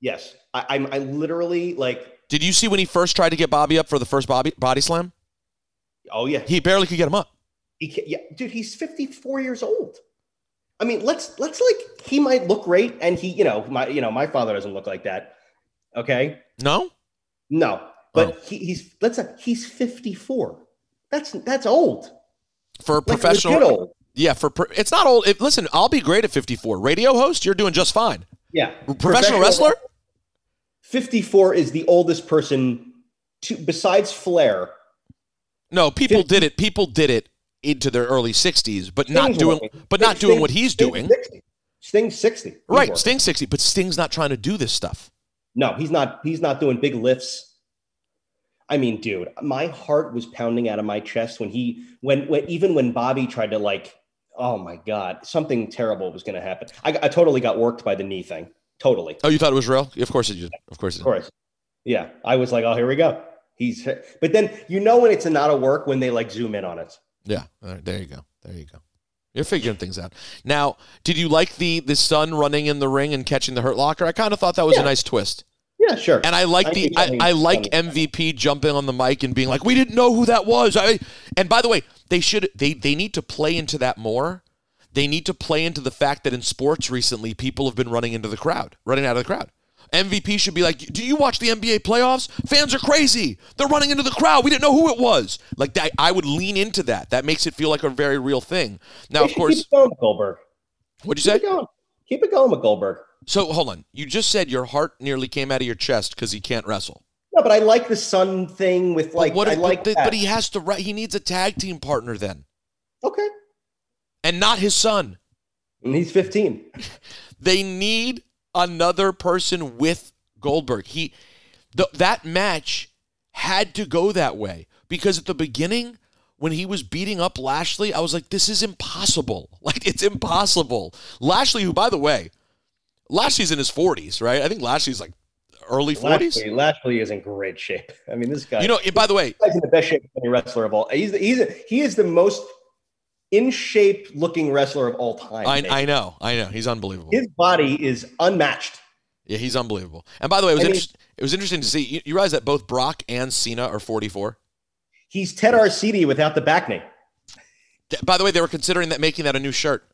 yes. I, I'm I literally like, Did you see when he first tried to get Bobby up for the first Bobby body slam? oh, yeah. He barely could get him up. He yeah, dude, he's 54 years old. I mean, let's let's like he might look great, and he, you know, my you know, my father doesn't look like that. Okay, No. no, but Oh. he, he's let's say he's 54. That's that's old. For a Like, professional, yeah. For it's not old. If, listen, I'll be great at 54. Radio host, you're doing just fine. Yeah, Professional wrestler, 54 is the oldest person to besides Flair. no. People 50 did it. People did it into their early 60s, but not doing, working. but not Sting- doing what he's Sting's doing. 60. Sting's 60. He's Right, working. Sting 60, but Sting's not trying to do this stuff. No, he's not. He's not doing big lifts. I mean, dude, my heart was pounding out of my chest when he, when, when even when Bobby tried to like, oh my god, something terrible was going to happen. I, I totally got worked by the knee thing. Totally, Oh, you thought it was real? Of course it did. Of course it did. course. Yeah, I was like, oh, here we go. He's, but then you know when it's not a work when they like zoom in on it. Yeah. All right, there you go. There you go. You're figuring things out. Now, did you like the the son running in the ring and catching the hurt locker? I kind of thought that was Yeah. a nice twist. Yeah, sure. And I like I the I, I think I it's like. MVP jumping on the mic and being like, "We didn't know who that was." I and by the way, they should they they need to play into that more. They need to play into the fact that in sports recently, people have been running into the crowd, running out of the crowd. MVP should be like, "Do you watch the NBA playoffs? Fans are crazy. They're running into the crowd. We didn't know who it was." Like that, I would lean into that. That makes it feel like a very real thing. Now, of course, keep it going Goldberg. what'd you Keep say? it going. Keep it going with Goldberg. So hold on. You just said your heart nearly came out of your chest because he can't wrestle. No, but I like the son thing with like. but what I if- like but, that. but he has to. He needs a tag team partner then, okay, and not his son. and he's 15. They need another person with Goldberg. He, the, that match had to go that way because at the beginning, when he was beating up Lashley, I was like, this is impossible. Like, it's impossible. Lashley, who, by the way, Lashley's in his 40s, right? I think Lashley's like early 40s. Lashley, Lashley is in great shape. I mean, this guy. You know, by the way, guy's in the best shape of any wrestler of all. He's he's he is the most in shape looking wrestler of all time. I. I know, I know. He's unbelievable. His body is unmatched. Yeah, he's unbelievable. And by the way, it was, I mean- it was interesting to see. You, you realize that both Brock and Cena are 44? He's Ted Arcidi without the back. Th- By the way, they were considering that making that a new shirt.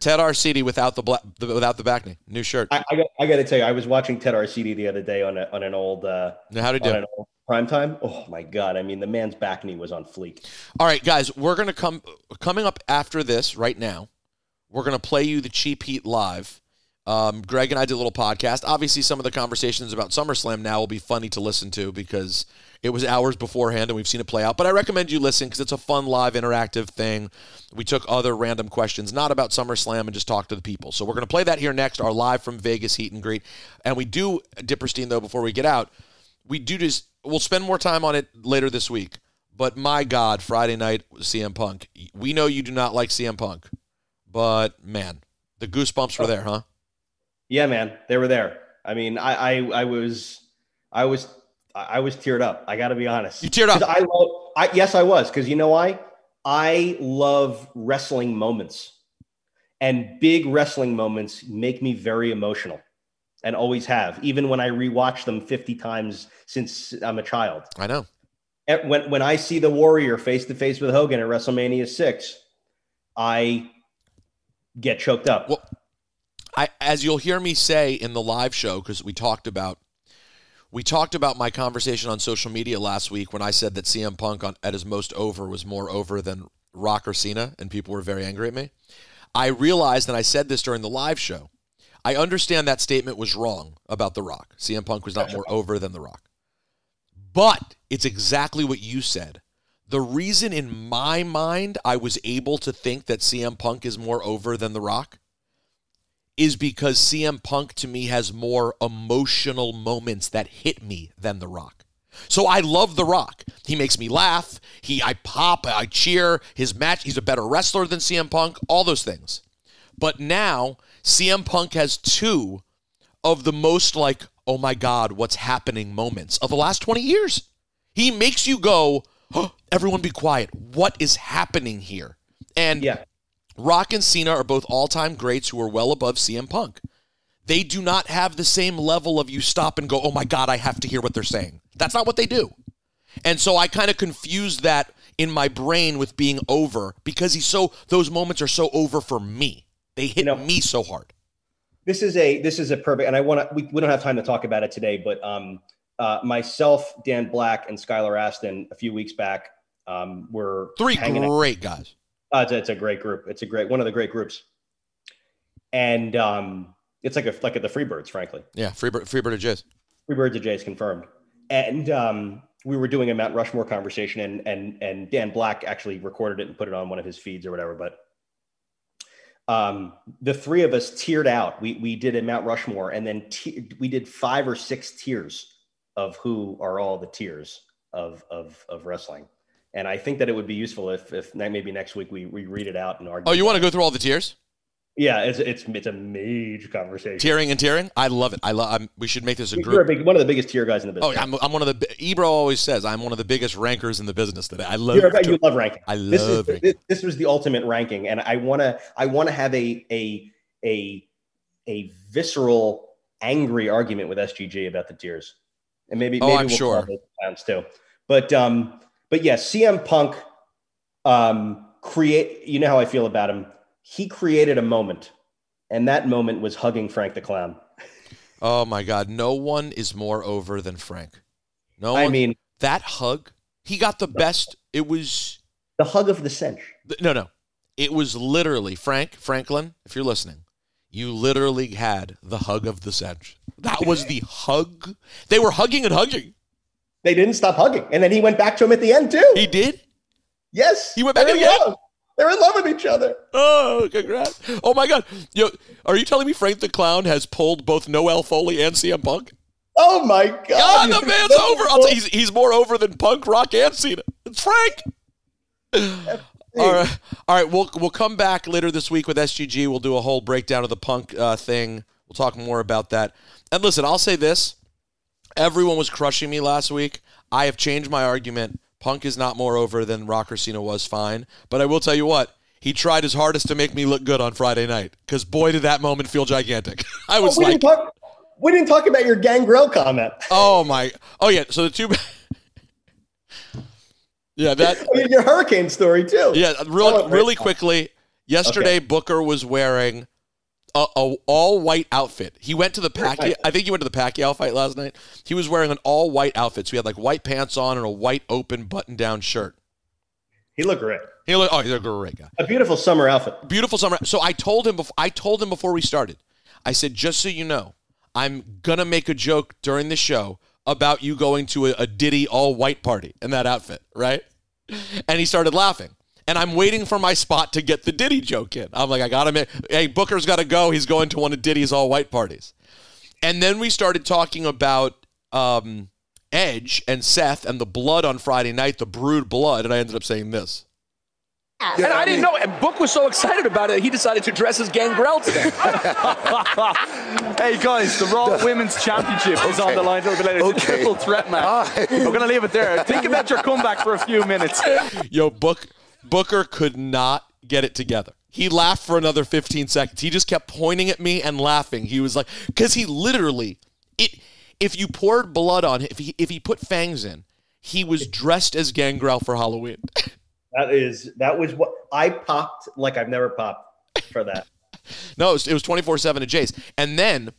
Ted Arcidi without the, black, the without the back knee, new shirt. I, I got I got to tell you, I was watching Ted Arcidi the other day on a, on an old uh, how did on do? an old prime time. Oh my god! I mean, the man's back knee was on fleek. All right, guys, we're gonna come coming up after this right now. We're gonna play you the cheap heat live. Um, Greg and I did a little podcast. Obviously, some of the conversations about SummerSlam now will be funny to listen to because it was hours beforehand and we've seen it play out. But I recommend you listen because it's a fun live interactive thing. We took other random questions, not about SummerSlam, and just talked to the people. So we're going to play that here next, our live from Vegas heat and greet. And we do, Dipperstein, though, before we get out, we do just, we'll spend more time on it later this week. But my God, Friday night, CM Punk. We know you do not like CM Punk, but man, the goosebumps were there, huh? Yeah, man, they were there. I mean, I I, I was I was I was teared up. I got to be honest. You teared up. I love. I yes, I was because you know why? I love wrestling moments, and big wrestling moments make me very emotional, and always have. Even when I rewatch them fifty times since I'm a child. I know. When when I see the Warrior face to face with Hogan at WrestleMania six, I get choked up. Well, I as you'll hear me say in the live show because we talked about we talked about my conversation on social media last week when I said that CM Punk on, at his most over was more over than Rock or Cena, and people were very angry at me. I realized, and I said this during the live show, I understand that statement was wrong about The Rock. CM Punk was not more over than The Rock. But it's exactly what you said. The reason in my mind I was able to think that CM Punk is more over than The Rock is because CM Punk to me has more emotional moments that hit me than The Rock. So I love The Rock. He makes me laugh. He I pop, I cheer. His match, he's a better wrestler than CM Punk, all those things. But now CM Punk has two of the most like, oh my God, what's happening moments of the last 20 years. He makes you go, oh, everyone be quiet. What is happening here? And Yeah. Rock and Cena are both all time greats who are well above CM Punk. They do not have the same level of you stop and go, oh my God, I have to hear what they're saying. That's not what they do. And so I kind of confused that in my brain with being over because he's so, those moments are so over for me. They hit know- me so hard. this is a this is a perfect and i want to we, we don't have time to talk about it today but um uh myself dan black and skylar aston a few weeks back um were Three hanging out. great guys. Uh, it's, a, it's a great group it's a great one of the great groups and um it's like a like a, the freebirds frankly Yeah, Freebird, Freebird of Jizz. freebirds of jays confirmed and um we were doing a mount rushmore conversation and and and dan black actually recorded it and put it on one of his feeds or whatever but um, the three of us tiered out. We we did a Mount Rushmore, and then te- we did five or six tiers of who are all the tiers of of of wrestling. And I think that it would be useful if if maybe next week we we read it out and argue. Oh, you want to go through all the tiers? Yeah, it's it's it's a major conversation. Tearing and tearing? I love it. I love. We should make this a You're a group. big, one of the biggest tier guys in the business. Oh, business. I'm, I'm one of the. Ebro always says I'm one of the biggest rankers in the business today. I love. You're you love ranking. I this love is, ranking. This, this was the ultimate ranking, and I want to I want to have a a a a visceral, angry argument with SGG about the tiers, and maybe Oh, maybe I'm we'll sure. too. But um, but yeah, CM Punk, um, create. You know how I feel about him. He created a moment, and that moment was hugging Frank the Clown. Oh my God! No one is more over than Frank. No I one. mean, that hug. He got the best. It was the hug of the century. no, no. It was literally Frank Franklin. If you're listening, You literally had the hug of the century. That was the hug. They were hugging and hugging. They didn't stop hugging, and then he went back to him at the end too. He did. yes, He went back in love. They're in love with each other. Oh, congrats! Oh my God! Yo, are you telling me Frank the Clown has pulled both Noelle Foley and CM Punk? Oh my god! God, the man's so? over. I'll you, he's, he's more over than Punk, Rock, and Cena. It's Frank. All right, all right. We'll we'll come back later this week with SGG. We'll do a whole breakdown of the Punk uh, thing. We'll talk more about that. And listen, I'll say this: everyone was crushing me last week. I have changed my argument. Punk is not more over than Rocker Cena was. Fine, but I will tell you what. He tried his hardest to make me look good on Friday night because boy did that moment feel gigantic. I was we, like, didn't talk, we didn't talk about your gangrel comment. Oh my! Oh yeah. So the two. yeah, that. I mean, your hurricane story too. Yeah, really, it really quickly. Yesterday, Booker was wearing a, a all white outfit. He went to the Pacquiao. I think he went to the Pacquiao fight last night. He was wearing an all white outfit. So he had like white pants on and a white open button down shirt. He looked great. He oh, looked. Oh, he's a great guy. A beautiful summer outfit. beautiful summer. So I told him before I told him before we started. I said, just so you know, I'm gonna make a joke during the show about you going to a, a Diddy all white party in that outfit, right? And he started laughing. And I'm waiting for my spot to get the Diddy joke in. I'm like, I gotta make hey, Booker's gotta go. He's going to one of Diddy's all white parties. And then we started talking about um, Edge and Seth and the blood on Friday night, the Brood blood, and I ended up saying this. and I didn't know. And Book was so excited about it, he decided to dress as Gangrel today. Hey guys, the Raw Women's Championship is on the line. It's a Okay. triple threat match. We're gonna leave it there. Think about your comeback for a few minutes. Yo, Book Booker could not get it together. He laughed for another 15 seconds. He just kept pointing at me and laughing. He was like, because he literally, it. If you poured blood on him, if he if he put fangs in, he was dressed as Gangrel for Halloween. That is that was what I popped like I've never popped for that. No, it was, 24-7 at Jay's. And then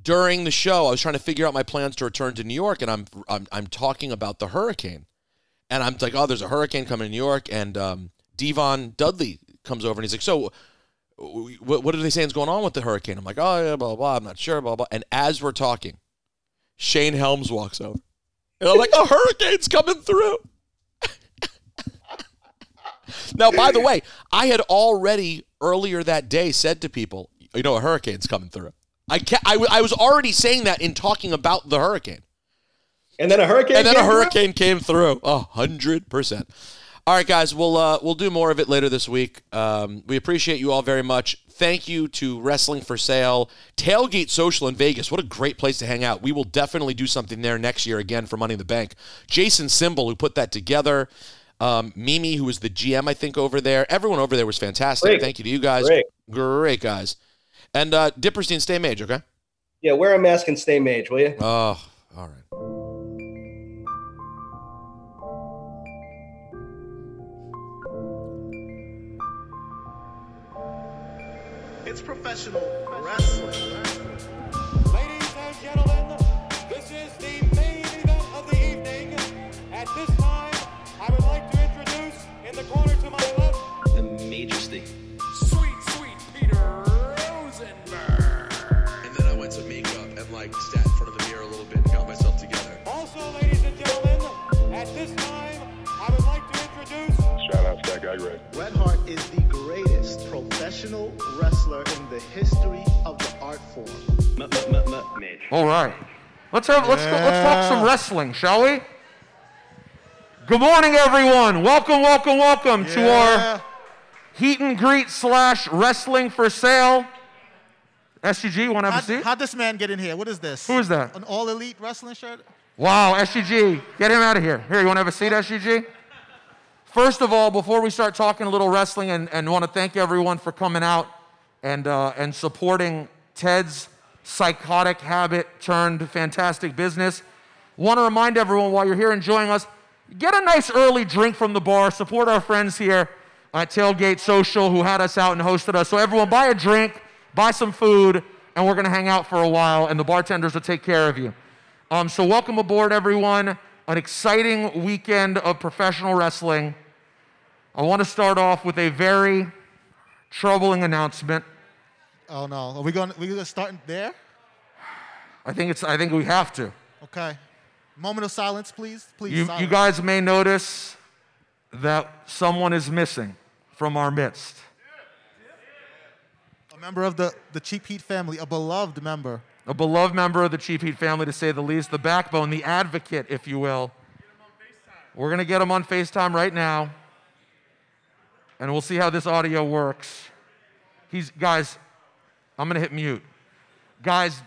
during the show, I was trying to figure out my plans to return to New York, and I'm I'm, I'm talking about the hurricane. And I'm like, oh, there's a hurricane coming to New York, and um, Devon Dudley comes over and he's like, so what, what are they saying is going on with the hurricane? I'm like, oh, yeah, blah, blah, blah. I'm not sure, blah, blah. And as we're talking, Shane Helms walks over. And I'm like, a hurricane's coming through. now, by the way, I had already earlier that day said to people, you know, a hurricane's coming through. I, ca- I, w- I was already saying that in talking about the hurricane. And then a hurricane. And then a came through? hurricane came through. A hundred percent. All right, guys, we'll uh, we'll do more of it later this week. Um, we appreciate you all very much. Thank you to Wrestling for Sale, Tailgate Social in Vegas. What a great place to hang out. We will definitely do something there next year again for Money in the Bank. Jason Symbol, who put that together. Um, Mimi, who was the GM, I think, over there. Everyone over there was fantastic. Great. Thank you to you guys. Great. Great guys. And uh, Dipperstein, stay mage, okay? Yeah, wear a mask and stay mage, will you? Oh, It's professional wrestling. Ladies and gentlemen, this is the main event of the evening. At this time, I would like to introduce in the corner to my left, the Majesty. sweet, sweet Peter Rosenberg. And then I went to makeup and like sat in front of the mirror a little bit and got myself together. Also, ladies and gentlemen, at this time, I would like to introduce Shout out to that guy, Greg. Bret Hart is the greatest professional wrestler in the history of the art form. All right. Let's have let's go, let's talk some wrestling, shall we? Good morning, everyone. Welcome, welcome, welcome to our heat and greet slash wrestling for sale. SGG, you want to have a How'd, seat? how'd this man get in here? What is this? Who is that? An all elite wrestling shirt? Wow, SGG, get him out of here. Here, you want to have a seat, SGG? First of all, before we start talking a little wrestling, and, and want to thank everyone for coming out and, uh, and supporting Ted's psychotic habit turned fantastic business. Want to remind everyone while you're here enjoying us, get a nice early drink from the bar. Support our friends here at Tailgate Social who had us out and hosted us. So everyone, buy a drink, buy some food, and we're going to hang out for a while, and the bartenders will take care of you. Um, so welcome aboard, everyone. An exciting weekend of professional wrestling. I want to start off with a very troubling announcement. Oh no. Are we going? We gonna start there? I think it's. I think we have to. Okay. Moment of silence, please. Please. You, silence. you guys may notice that someone is missing from our midst. A member of the the Cheap Heat family, a beloved member. A beloved member of the Cheap Heat family, to say the least, the backbone, the advocate, if you will. We're going to get him on FaceTime right now, and we'll see how this audio works. He's, guys, I'm going to hit mute. Guys,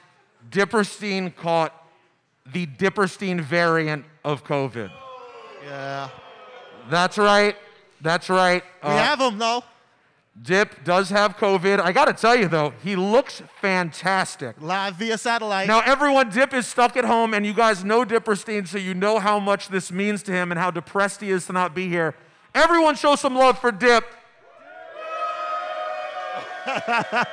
Dipperstein caught the Dipperstein variant of COVID. Yeah. That's right. That's right. We Uh, have him though. Dip does have COVID. I got to tell you, though, he looks fantastic. Live via satellite. Now, everyone, Dip is stuck at home, and you guys know Dipperstein, so you know how much this means to him and how depressed he is to not be here. Everyone, show some love for Dip.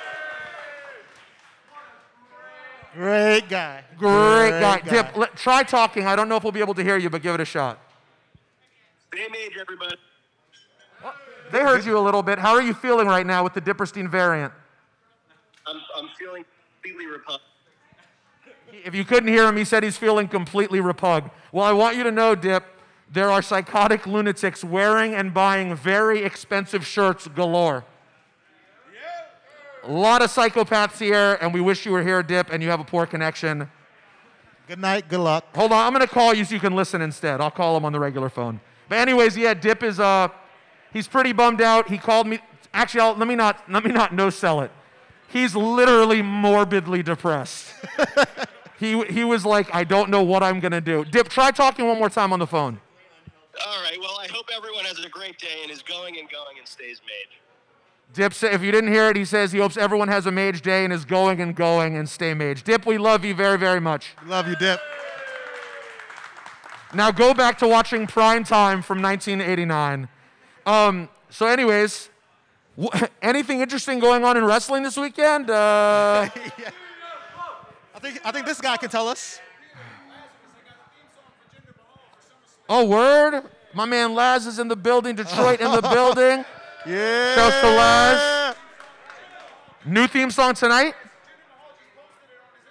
Great guy. Great, guy. guy. Dip, let, try talking. I don't know if we'll be able to hear you, but give it a shot. Same age, everybody. They heard you a little bit. How are you feeling right now with the Dipperstein variant? I'm, I'm feeling completely repulsed. If you couldn't hear him, he said he's feeling completely repugned. Well, I want you to know, Dip, there are psychotic lunatics wearing and buying very expensive shirts galore. A lot of psychopaths here, and we wish you were here, Dip, and you have a poor connection. Good night. Good luck. Hold on, I'm gonna call you so you can listen instead. I'll call him on the regular phone. But anyways, yeah, Dip is uh, he's pretty bummed out. He called me. Actually, I'll, let me not let me not no sell it. He's literally morbidly depressed. he he was like, I don't know what I'm gonna do. Dip, try talking one more time on the phone. All right. Well, I hope everyone has a great day and is going and going and stays made. Dip, if you didn't hear it, he says he hopes everyone has a mage day and is going and going and stay mage. Dip, we love you very very much. Love you, Dip. Now go back to watching Prime Time from 1989. Um, so, anyways, wh- anything interesting going on in wrestling this weekend? Uh, I think I think this guy can tell us. oh, word! My man Laz is in the building. Detroit in the building. Yeah. Shouts to Laz. New theme song tonight.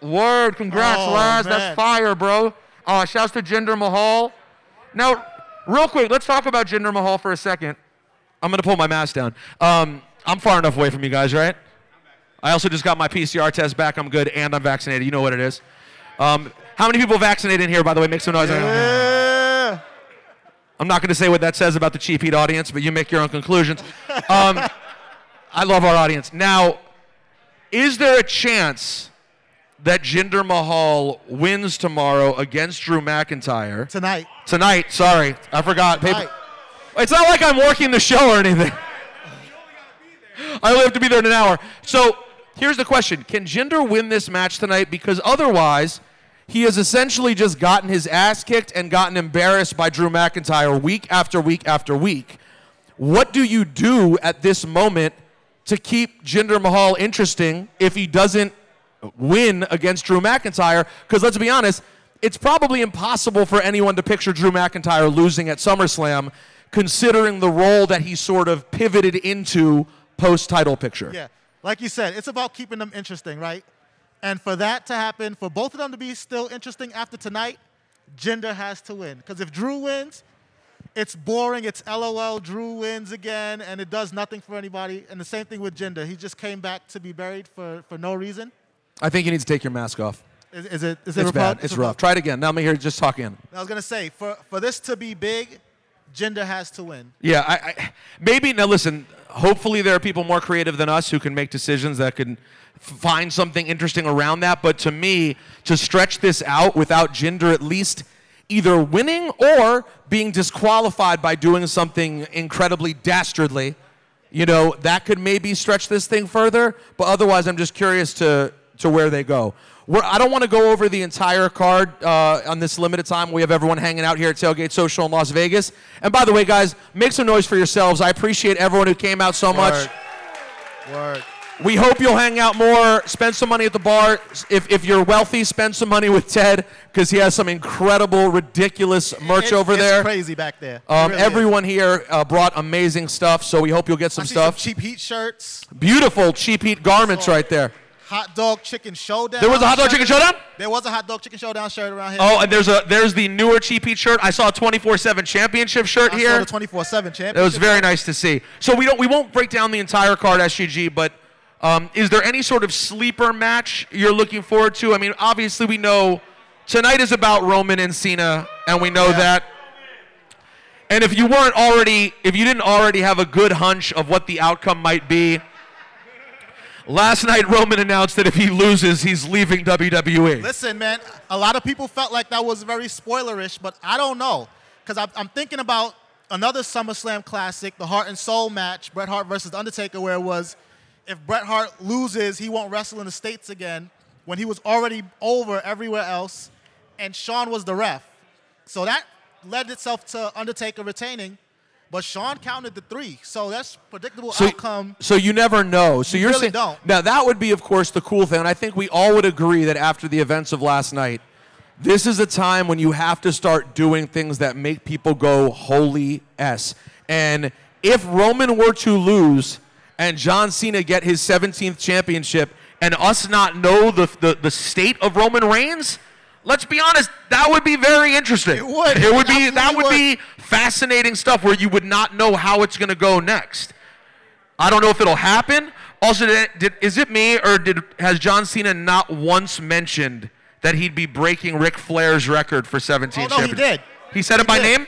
Word! Congrats, Oh, Laz. man. That's fire, bro. Uh, shouts to Jinder Mahal. Now, real quick, let's talk about Jinder Mahal for a second. I'm gonna pull my mask down. Um, I'm far enough away from you guys, right? I also just got my PCR test back. I'm good, and I'm vaccinated. You know what it is. Um, how many people vaccinated in here, by the way? Make some noise. Yeah. I'm not going to say what that says about the cheap heat audience, but you make your own conclusions. Um, I love our audience. Now, is there a chance that Jinder Mahal wins tomorrow against Drew McIntyre? Tonight. Tonight, sorry. I forgot. Tonight. It's not like I'm working the show or anything. I only have to be there in an hour. So here's the question Can Jinder win this match tonight? Because otherwise, he has essentially just gotten his ass kicked and gotten embarrassed by Drew McIntyre week after week after week. What do you do at this moment to keep Jinder Mahal interesting if he doesn't win against Drew McIntyre? Because let's be honest, it's probably impossible for anyone to picture Drew McIntyre losing at SummerSlam, considering the role that he sort of pivoted into post title picture. Yeah. Like you said, it's about keeping them interesting, right? And for that to happen, for both of them to be still interesting after tonight, Jinder has to win. Because if Drew wins, it's boring. It's LOL. Drew wins again, and it does nothing for anybody. And the same thing with Jinder. He just came back to be buried for, for no reason. I think you need to take your mask off. Is, is it? Is it It's bad. repug- It's repug- rough. Try it again. Now I'm here just talk in. I was gonna say for for this to be big, Jinder has to win. Yeah, I, I maybe now listen. Hopefully, there are people more creative than us who can make decisions that can f- find something interesting around that. But to me, to stretch this out without Jinder at least either winning or being disqualified by doing something incredibly dastardly, you know, that could maybe stretch this thing further. But otherwise, I'm just curious to to where they go. We're, I don't want to go over the entire card uh, on this limited time. We have everyone hanging out here at Tailgate Social in Las Vegas. And by the way, guys, make some noise for yourselves. I appreciate everyone who came out so much. Word. We hope you'll hang out more, spend some money at the bar. If, if you're wealthy, spend some money with Ted because he has some incredible, ridiculous merch It's- over it's there. crazy back there. Um, really is. everyone here uh, brought amazing stuff, so we hope you'll get some I stuff. cheap heat shirts, Beautiful cheap heat garments right there. hot dog chicken showdown. There was a hot dog chicken shirt. showdown? There was a hot dog chicken showdown shirt around here. Oh, and there's a there's the newer cheap heat shirt. I saw a 24/7 championship shirt I here. saw the 24/7 championship. It was very nice to see. So we don't we won't break down the entire card SGG, but um, is there any sort of sleeper match you're looking forward to? I mean, obviously we know tonight is about Roman and Cena, and we know that. And if you weren't already, if you didn't already have a good hunch of what the outcome might be, last night Roman announced that if he loses, he's leaving. WWE. Listen, man, a lot of people felt like that was very spoilerish, but I don't know. Because I'm, I'm thinking about another SummerSlam classic, the Heart and Soul match, Bret Hart versus Undertaker, where it was if Bret Hart loses, he won't wrestle in the States again, when he was already over everywhere else, and Shawn was the ref. So that led itself to Undertaker retaining, but Shawn counted the three. So that's predictable So, outcome. so you never know. So You you're really saying don't. now that would be, of course, the cool thing. And I think we all would agree that after the events of last night, this is a time when you have to start doing things that make people go holy s. And if Roman were to lose and John Cena get his 17th championship, and us not know the the, the state of Roman Reigns. Let's be honest, that would be very interesting. It would. It would be that absolutely would be fascinating stuff where you would not know how it's going to go next. I don't know if it'll happen. Also, did, did, is it me or did has John Cena not once mentioned that he'd be breaking Ric Flair's record for 17 Oh, no, he did. He said it by did. name?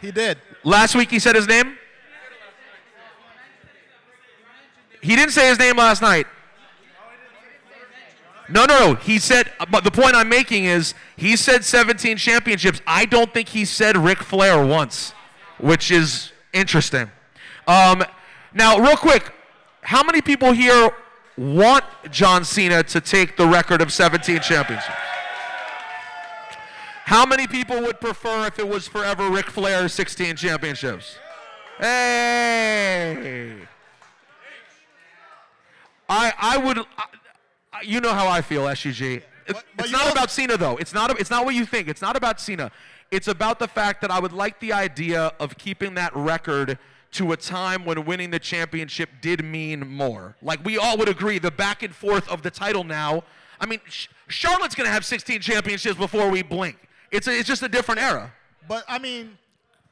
He did. Last week he said his name? He didn't say his name last night. No, no, no. He said, but the point I'm making is he said 17 championships. I don't think he said Ric Flair once, which is interesting. Um, now, real quick, how many people here want John Cena to take the record of 17 championships? How many people would prefer if it was forever Ric Flair's 16 championships? Hey! I I would. I, you know how I feel, SUG. It- it's not about Cena though. It's not. It's not what you think. It's not about Cena. It's about the fact that I would like the idea of keeping that record to a time when winning the championship did mean more. Like we all would agree, the back and forth of the title now. I mean, Charlotte's gonna have 16 championships before we blink. It's a, it's just a different era. But I mean,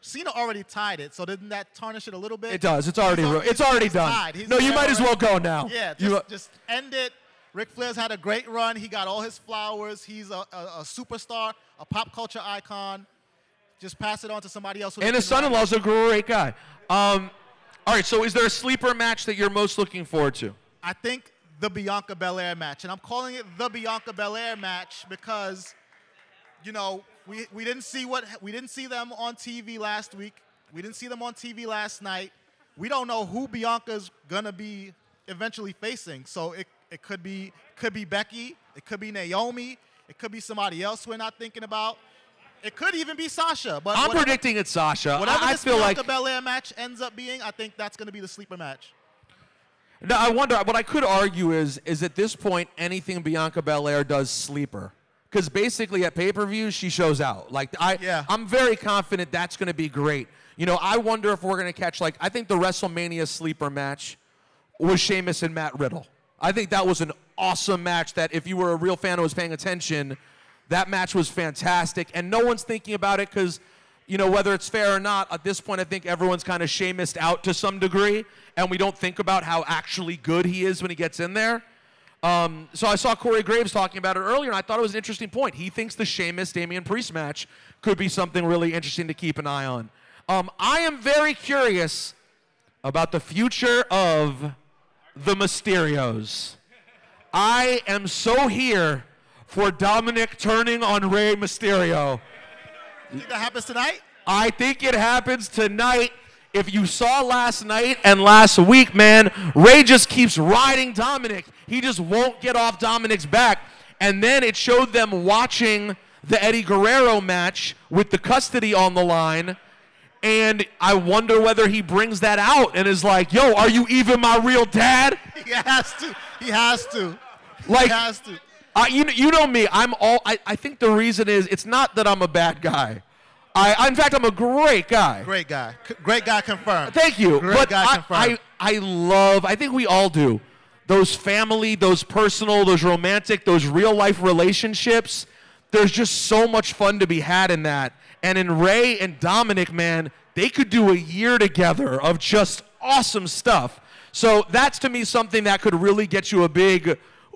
Cena already tied it, so didn't that tarnish it a little bit? It does. It's already it's already done. tied. He's No, you might as well go now. Yeah, You- just, just end it. Ric Flair's had a great run. He got all his flowers. He's a, a, a superstar, a pop culture icon. Just pass it on to somebody else. who And they his can ride son-in-law's a great guy. Um, all right, so is there a sleeper match that you're most looking forward to? I think the Bianca Belair match, and I'm calling it the Bianca Belair match because, you know, we, we didn't see what we didn't see them on TV last week. We didn't see them on TV last night. We don't know who Bianca's gonna be eventually facing. So it, it could be could be Becky, it could be Naomi, it could be somebody else we're not thinking about. It could even be Sasha. But I'm whatever- predicting it's Sasha. Whatever I, I this feel Bianca like Belair match ends up being, I think that's gonna be the sleeper match. no, I wonder. What I could argue is, is at this point, anything Bianca Belair does sleeper, because basically at pay-per-views she shows out. Like I, yeah. I'm very confident that's going to be great. You know, I wonder if we're going to catch like I think the WrestleMania sleeper match was Sheamus and Matt Riddle. I think that was an awesome match. That if you were a real fan who was paying attention, that match was fantastic, and no one's thinking about it because. You know, whether it's fair or not, at this point, I think everyone's kind of Sheamused out to some degree, and we don't think about how actually good he is when he gets in there. Um, so I saw Corey Graves talking about it earlier, and I thought it was an interesting point. He thinks the Sheamus Damian Priest match could be something really interesting to keep an eye on. Um, I am very curious about the future of the Mysterios. I am so here for Dominic turning on Rey Mysterio. You think that happens tonight? I think it happens tonight. If you saw last night and last week, man, Rey just keeps riding Dominic. He just won't get off Dominic's back. And then it showed them watching the Eddie Guerrero match with the custody on the line. And I wonder whether he brings that out and is like, "Yo, are you even my real dad?" He has to. He has to. Like, he has to. Uh, you, you know me. I'm all. I, I think the reason is it's not that I'm a bad guy. I, I in fact I'm a great guy. Great guy. C- great guy confirmed. Thank you. Great but guy I, confirmed. I I love. I think we all do. Those family, those personal, those romantic, those real life relationships. There's just so much fun to be had in that. And in Rey and Dominic, man, they could do a year together of just awesome stuff. So that's to me something that could really get you a big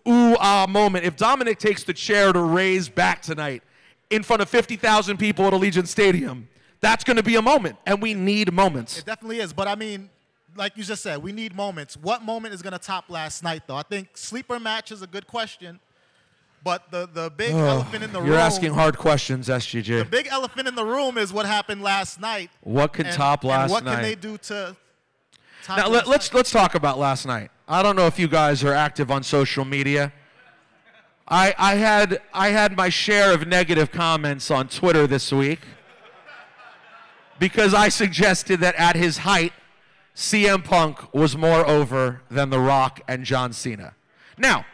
ooh ah moment. If Dominic takes the chair to Rey's back tonight in front of 50,000 people at Allegiant Stadium, that's going to be a moment. And we need moments. It definitely is. But I mean, like you just said, we need moments. What moment is going to top last night, though? I think sleeper match is a good question. But the, the big Ugh, elephant in the room You're asking hard questions, SG. The big elephant in the room is what happened last night. What could and- top last what night? What can they do to top Now last let, let's let's talk about last night. I don't know if you guys are active on social media. I I had I had my share of negative comments on Twitter this week because I suggested that at his height, CM Punk was more over than The Rock and John Cena. Now,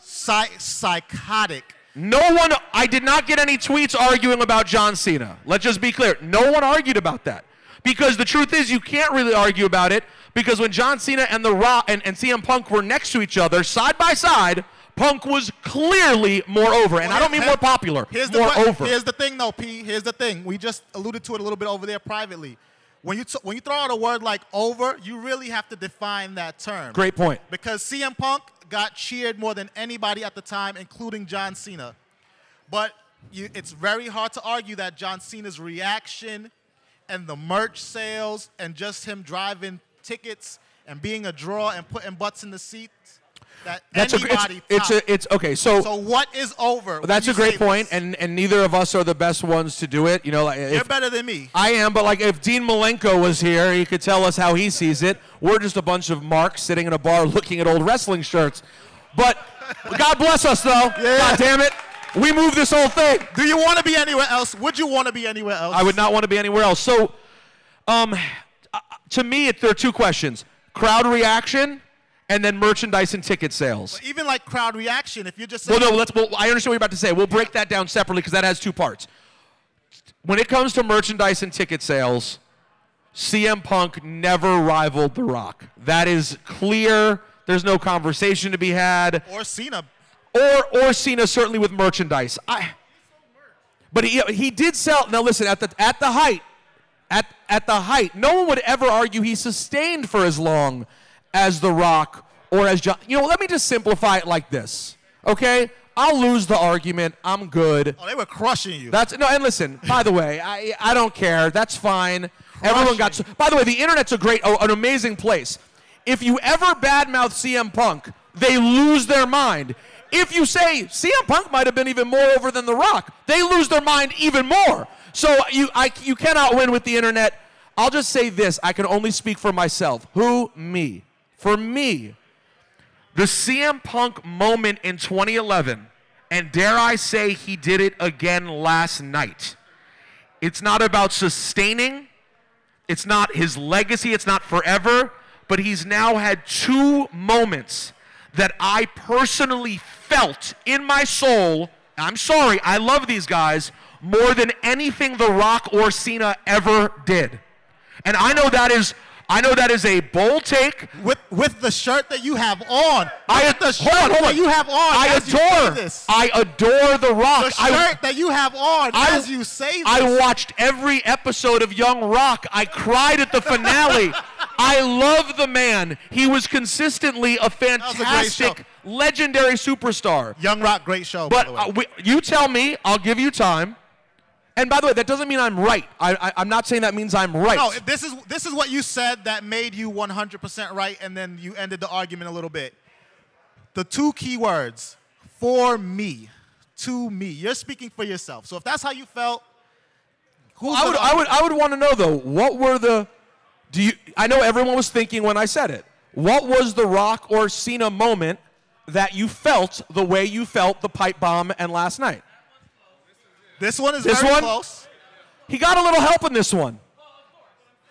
Psy- psychotic. no one, I did not get any tweets arguing about John Cena. Let's just be clear. No one argued about that. Because the truth is, you can't really argue about it because when John Cena and The Rock and, and CM Punk were next to each other, side by side, Punk was clearly more over. And I don't mean more popular, Here's the more que- over. Here's the thing, though, P. Here's the thing. We just alluded to it a little bit over there privately. When you t- when you throw out a word like over, you really have to define that term. Great point. Because CM Punk got cheered more than anybody at the time, including John Cena. But you, it's very hard to argue that John Cena's reaction and the merch sales and just him driving tickets and being a draw and putting butts in the seats that That's a, anybody it's, it's a, it's okay. So, So what is over? that's a great point, and and neither of us are the best ones to do it. You know, like You're better than me. I am, but like if Dean Malenko was here, he could tell us how he sees it. We're just a bunch of marks sitting in a bar looking at old wrestling shirts. But God bless us, though. God damn it. We move this whole thing. Do you want to be anywhere else? Would you want to be anywhere else? I would not want to be anywhere else. So, um, uh, to me, it, there are two questions crowd reaction and then merchandise and ticket sales. Even like crowd reaction, if you're just Well, no, let's. Well, I understand what you're about to say. We'll break that down separately because that has two parts. When it comes to merchandise and ticket sales, CM Punk never rivaled The Rock. That is clear. There's no conversation to be had. or Cena. Or or Cena certainly with merchandise. I. But he he did sell. Now listen, at the at the height, at at the height, no one would ever argue he sustained for as long as The Rock or as John. You know, let me just simplify it like this. Okay, I'll lose the argument. I'm good. Oh, they were crushing you. That's no. And listen, by the way, I I don't care. That's fine. Everyone got. By the way, the internet's a great, oh, an amazing place. If you ever badmouth CM Punk, they lose their mind. If you say CM Punk might have been even more over than The Rock, they lose their mind even more. So you I, you cannot win with the internet. I'll just say this: I can only speak for myself. Who me? For me, the CM Punk moment in 2011, and dare I say he did it again last night. It's not about sustaining, it's not his legacy, it's not forever, but he's now had two moments that I personally felt in my soul. I'm sorry, I love these guys more than anything The Rock or Cena ever did. And I know that is I know that is a bold take. With with the shirt that you have on. I With the shirt hold on, hold that you have on. I as you say adore. this. I adore The Rock. The I- shirt that you have on I- as you say this. I watched every episode of Young Rock. I cried at the finale. I love the man. He was consistently a was a fantastic, legendary superstar. Young Rock, great show. But by the way. uh, we, you tell me, I'll give you time. And by the way, that doesn't mean I'm right. I, I, I'm not saying that means I'm right. No, this is this is what you said that made you 100% right, and then you ended the argument a little bit. The two key words for me, to me. You're speaking for yourself. So if that's how you felt, who's I would, I would, I would want to know though. What were the? Do you? I know everyone was thinking when I said it. What was the Rock or Cena moment that you felt the way you felt the pipe bomb and last night? This one is This very one? close. He got a little help in this one.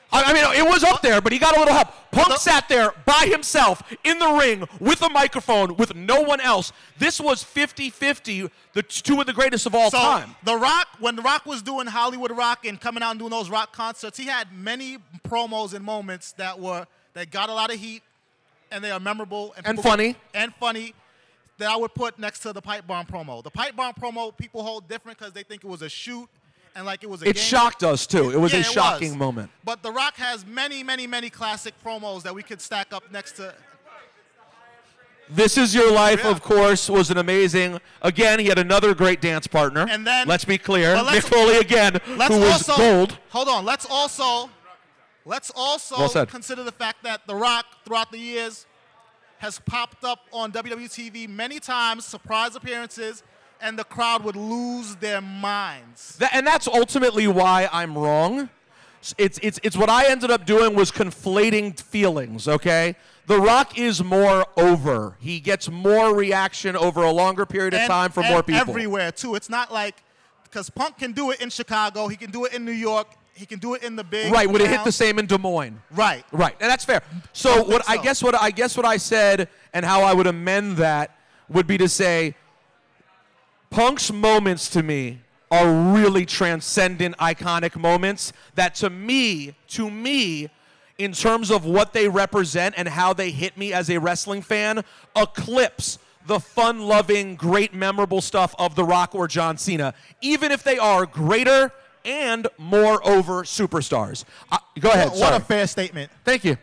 I, I mean, it was up there, but he got a little help. Punk sat there by himself in the ring with a microphone with no one else. This was 50-50, the two of the greatest of all so time. The Rock, when The Rock was doing Hollywood Rock and coming out and doing those rock concerts, he had many promos and moments that were that got a lot of heat, and they are memorable And people- funny. and funny. That I would put next to the pipe bomb promo. The pipe bomb promo people hold different because they think it was a shoot and like it was a It game. shocked us, too. It was Yeah, a shocking was. moment. But The Rock has many, many, many classic promos that we could stack up next to. This Is Your Life, of course, was an amazing. Again, he had another great dance partner. And then- let's be clear, Mick Foley again, Let's who was also gold. hold on. Let's also let's also Well consider the fact that The Rock throughout the years has popped up on WWE TV many times, surprise appearances, and the crowd would lose their minds. That, and that's ultimately why I'm wrong. It's, it's, it's what I ended up doing was conflating feelings, okay? The Rock is more over. He gets more reaction over a longer period of And- time from more people. everywhere too. It's not like because Punk can do it in Chicago, he can do it in New York, he can do it in the big. Right, would it hit the same in Des Moines? Right. Right, and that's fair. So Don't what think I guess what I guess what I said and how I would amend that would be to say Punk's moments to me are really transcendent iconic moments that to me to me in terms of what they represent and how they hit me as a wrestling fan eclipse the fun-loving, great, memorable stuff of The Rock or John Cena, even if they are greater and moreover superstars. Uh, go ahead. What, sorry. a fair statement. Thank you.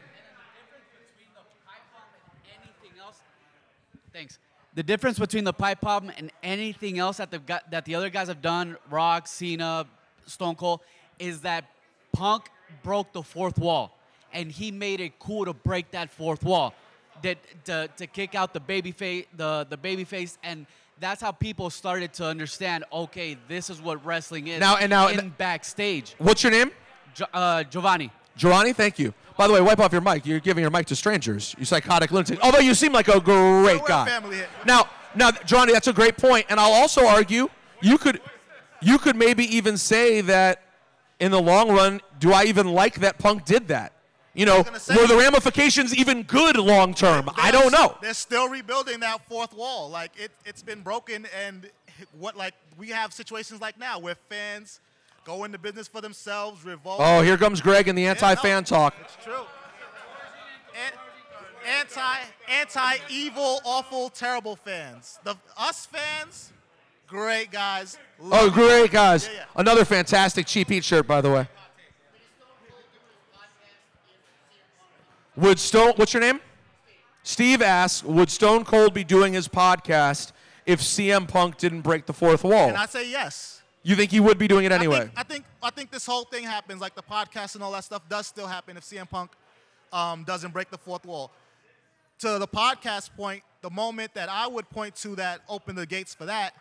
Thanks. The difference between the pipe bomb and anything else that the gu- that the other guys have done, Rock, Cena, Stone Cold, is that Punk broke the fourth wall, and he made it cool to break that fourth wall, that to, to kick out the baby face, the the baby face, and that's how people started to understand. Okay, this is what wrestling is. Now- and now- in backstage. What's your name? Jo- uh, Giovanni. Giovanni, thank you. By the way, wipe off your mic. You're giving your mic to strangers. You psychotic lunatic. Although you seem like a great guy. family. Now, now, Johnny, that's a great point, and I'll also argue you could, you could maybe even say that in the long run, do I even like that Punk did that? You know, were the ramifications even good long term? I don't know. They're still rebuilding that fourth wall. Like it, it's been broken, and what like we have situations like now where fans go into business for themselves, revolt. Oh, here comes Greg and the anti-fan talk. It's true. An- Anti, anti-evil, awful, terrible fans. The us fans, great guys. Oh, great guys! Yeah, yeah. Another fantastic cheap heat shirt, by the way. Would Stone? What's your name? Steve asks, would Stone Cold be doing his podcast if CM Punk didn't break the fourth wall? And I say yes. You think he would be doing it anyway? I think, I think I think this whole thing happens, like the podcast and all that stuff does still happen if CM Punk um, doesn't break the fourth wall. To the podcast point, the moment that I would point to that opened the gates for that,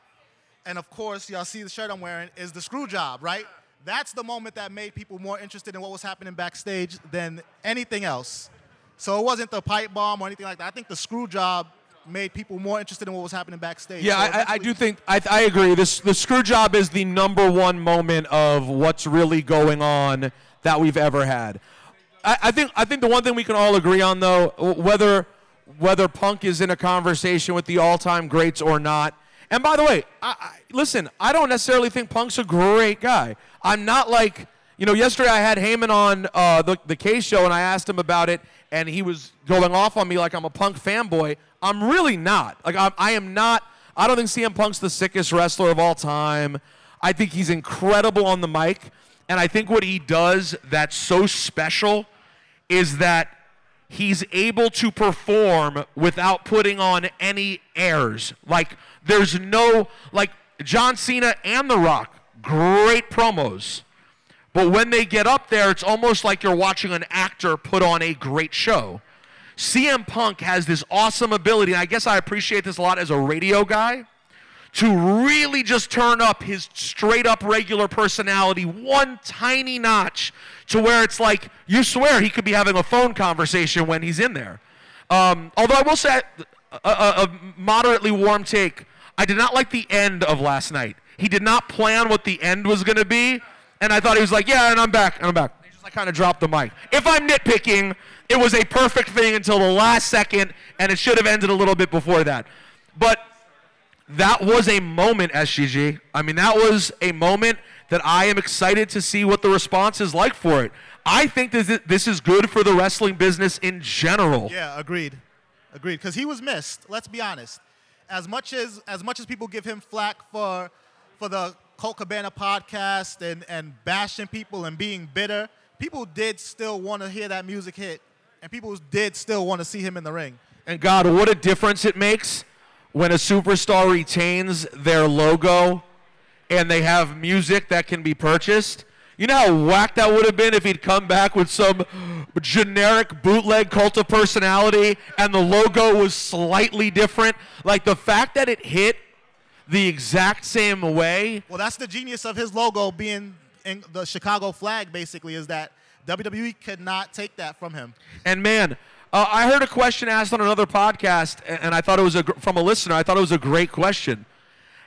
and of course, y'all see the shirt I'm wearing, is the screw job, right? That's the moment that made people more interested in what was happening backstage than anything else. So it wasn't the pipe bomb or anything like that. I think the screw job made people more interested in what was happening backstage. Yeah, So I, I, do think I, I agree. This the screw job is the number one moment of what's really going on that we've ever had. I, I think I think the one thing we can all agree on though, whether whether Punk is in a conversation with the all-time greats or not. And by the way, I, I, listen, I don't necessarily think Punk's a great guy. I'm not like you know. Yesterday I had Heyman on uh, the the K show and I asked him about it, and he was going off on me like I'm a Punk fanboy. I'm really not. Like I'm, I am not. I don't think CM Punk's the sickest wrestler of all time. I think he's incredible on the mic, and I think what he does that's so special is that he's able to perform without putting on any airs. Like there's no like John Cena and The Rock, great promos. But when they get up there, it's almost like you're watching an actor put on a great show. CM Punk has this awesome ability, and I guess I appreciate this a lot as a radio guy, to really just turn up his straight up regular personality one tiny notch to where it's like you swear he could be having a phone conversation when he's in there. Um, although I will say a, a, a moderately warm take. I did not like the end of last night. He did not plan what the end was going to be, and I thought he was like, "Yeah, and I'm back, and I'm back." I kind of dropped the mic. If I'm nitpicking, it was a perfect thing until the last second, and it should have ended a little bit before that. But that was a moment, SGG. I mean, that was a moment that I am excited to see what the response is like for it. I think this this is good for the wrestling business in general. Yeah, agreed. Agreed. Because he was missed. Let's be honest. As much as as much as people give him flack for for the Colt Cabana podcast and and bashing people and being bitter, people did still want to hear that music hit, and people did still want to see him in the ring. And God, what a difference it makes when a superstar retains their logo and they have music that can be purchased. You know how whack that would have been if he'd come back with some generic bootleg cult of personality and the logo was slightly different? Like the fact that it hit the exact same way. Well, that's the genius of his logo being in the Chicago flag. Basically, is that WWE could not take that from him. And man, uh, I heard a question asked on another podcast, and I thought it was a, gr- from a listener. I thought it was a great question.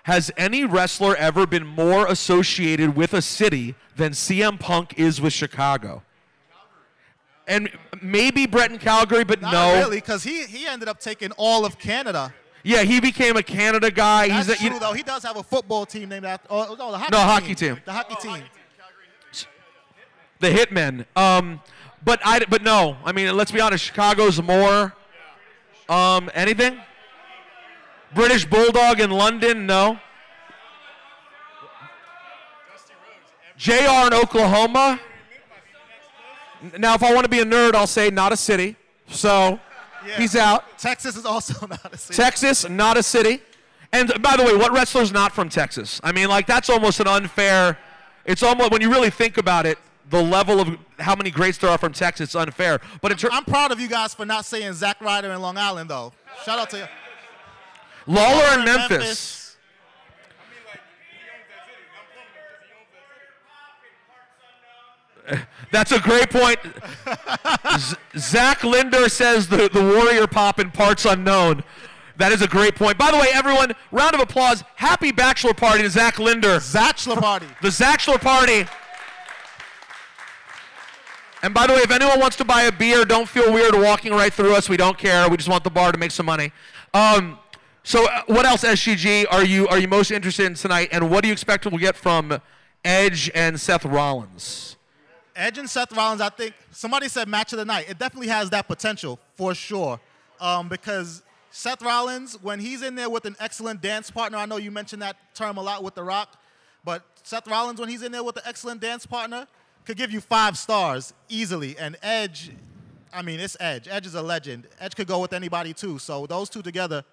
Has any wrestler ever been more associated with a city than CM Punk is with Chicago? And maybe Bret in Calgary, but Not no. really, because he he ended up taking all of Canada. Yeah, he became a Canada guy. That's He's a, you true, though. He does have a football team named after. Oh, no, the hockey No, team. hockey team. The hockey team. the Hitmen. Um, but I, but no. I mean, let's be honest. Chicago's more. Um, anything? British Bulldog in London? No. JR in Oklahoma. Now, if I want to be a nerd, I'll say not a city. So he's out. Texas is also not a city. Texas, not a city. And by the way, what wrestler's not from Texas? I mean, like that's almost an unfair. It's almost when you really think about it, the level of how many greats there are from Texas, it's unfair. But in ter- I'm proud of you guys for not saying Zack Ryder in Long Island, though. Shout out to you. Lawler in Memphis. That's a great point. Zach Linder says the, the warrior pop in parts unknown. That is a great point. By the way, everyone, round of applause. Happy bachelor party to Zach Linder. Bachelor party. The Zachler party. And by the way, if anyone wants to buy a beer, don't feel weird walking right through us. We don't care. We just want the bar to make some money. Um, so, uh, what else, SGG, are you are you most interested in tonight? And what do you expect we'll get from Edge and Seth Rollins? Edge and Seth Rollins, I think somebody said match of the night. It definitely has that potential for sure. Um, because Seth Rollins, when he's in there with an excellent dance partner, I know you mentioned that term a lot with The Rock, but Seth Rollins, when he's in there with an excellent dance partner, could give you five stars easily. And Edge, I mean, it's Edge. Edge is a legend. Edge could go with anybody too. So those two together,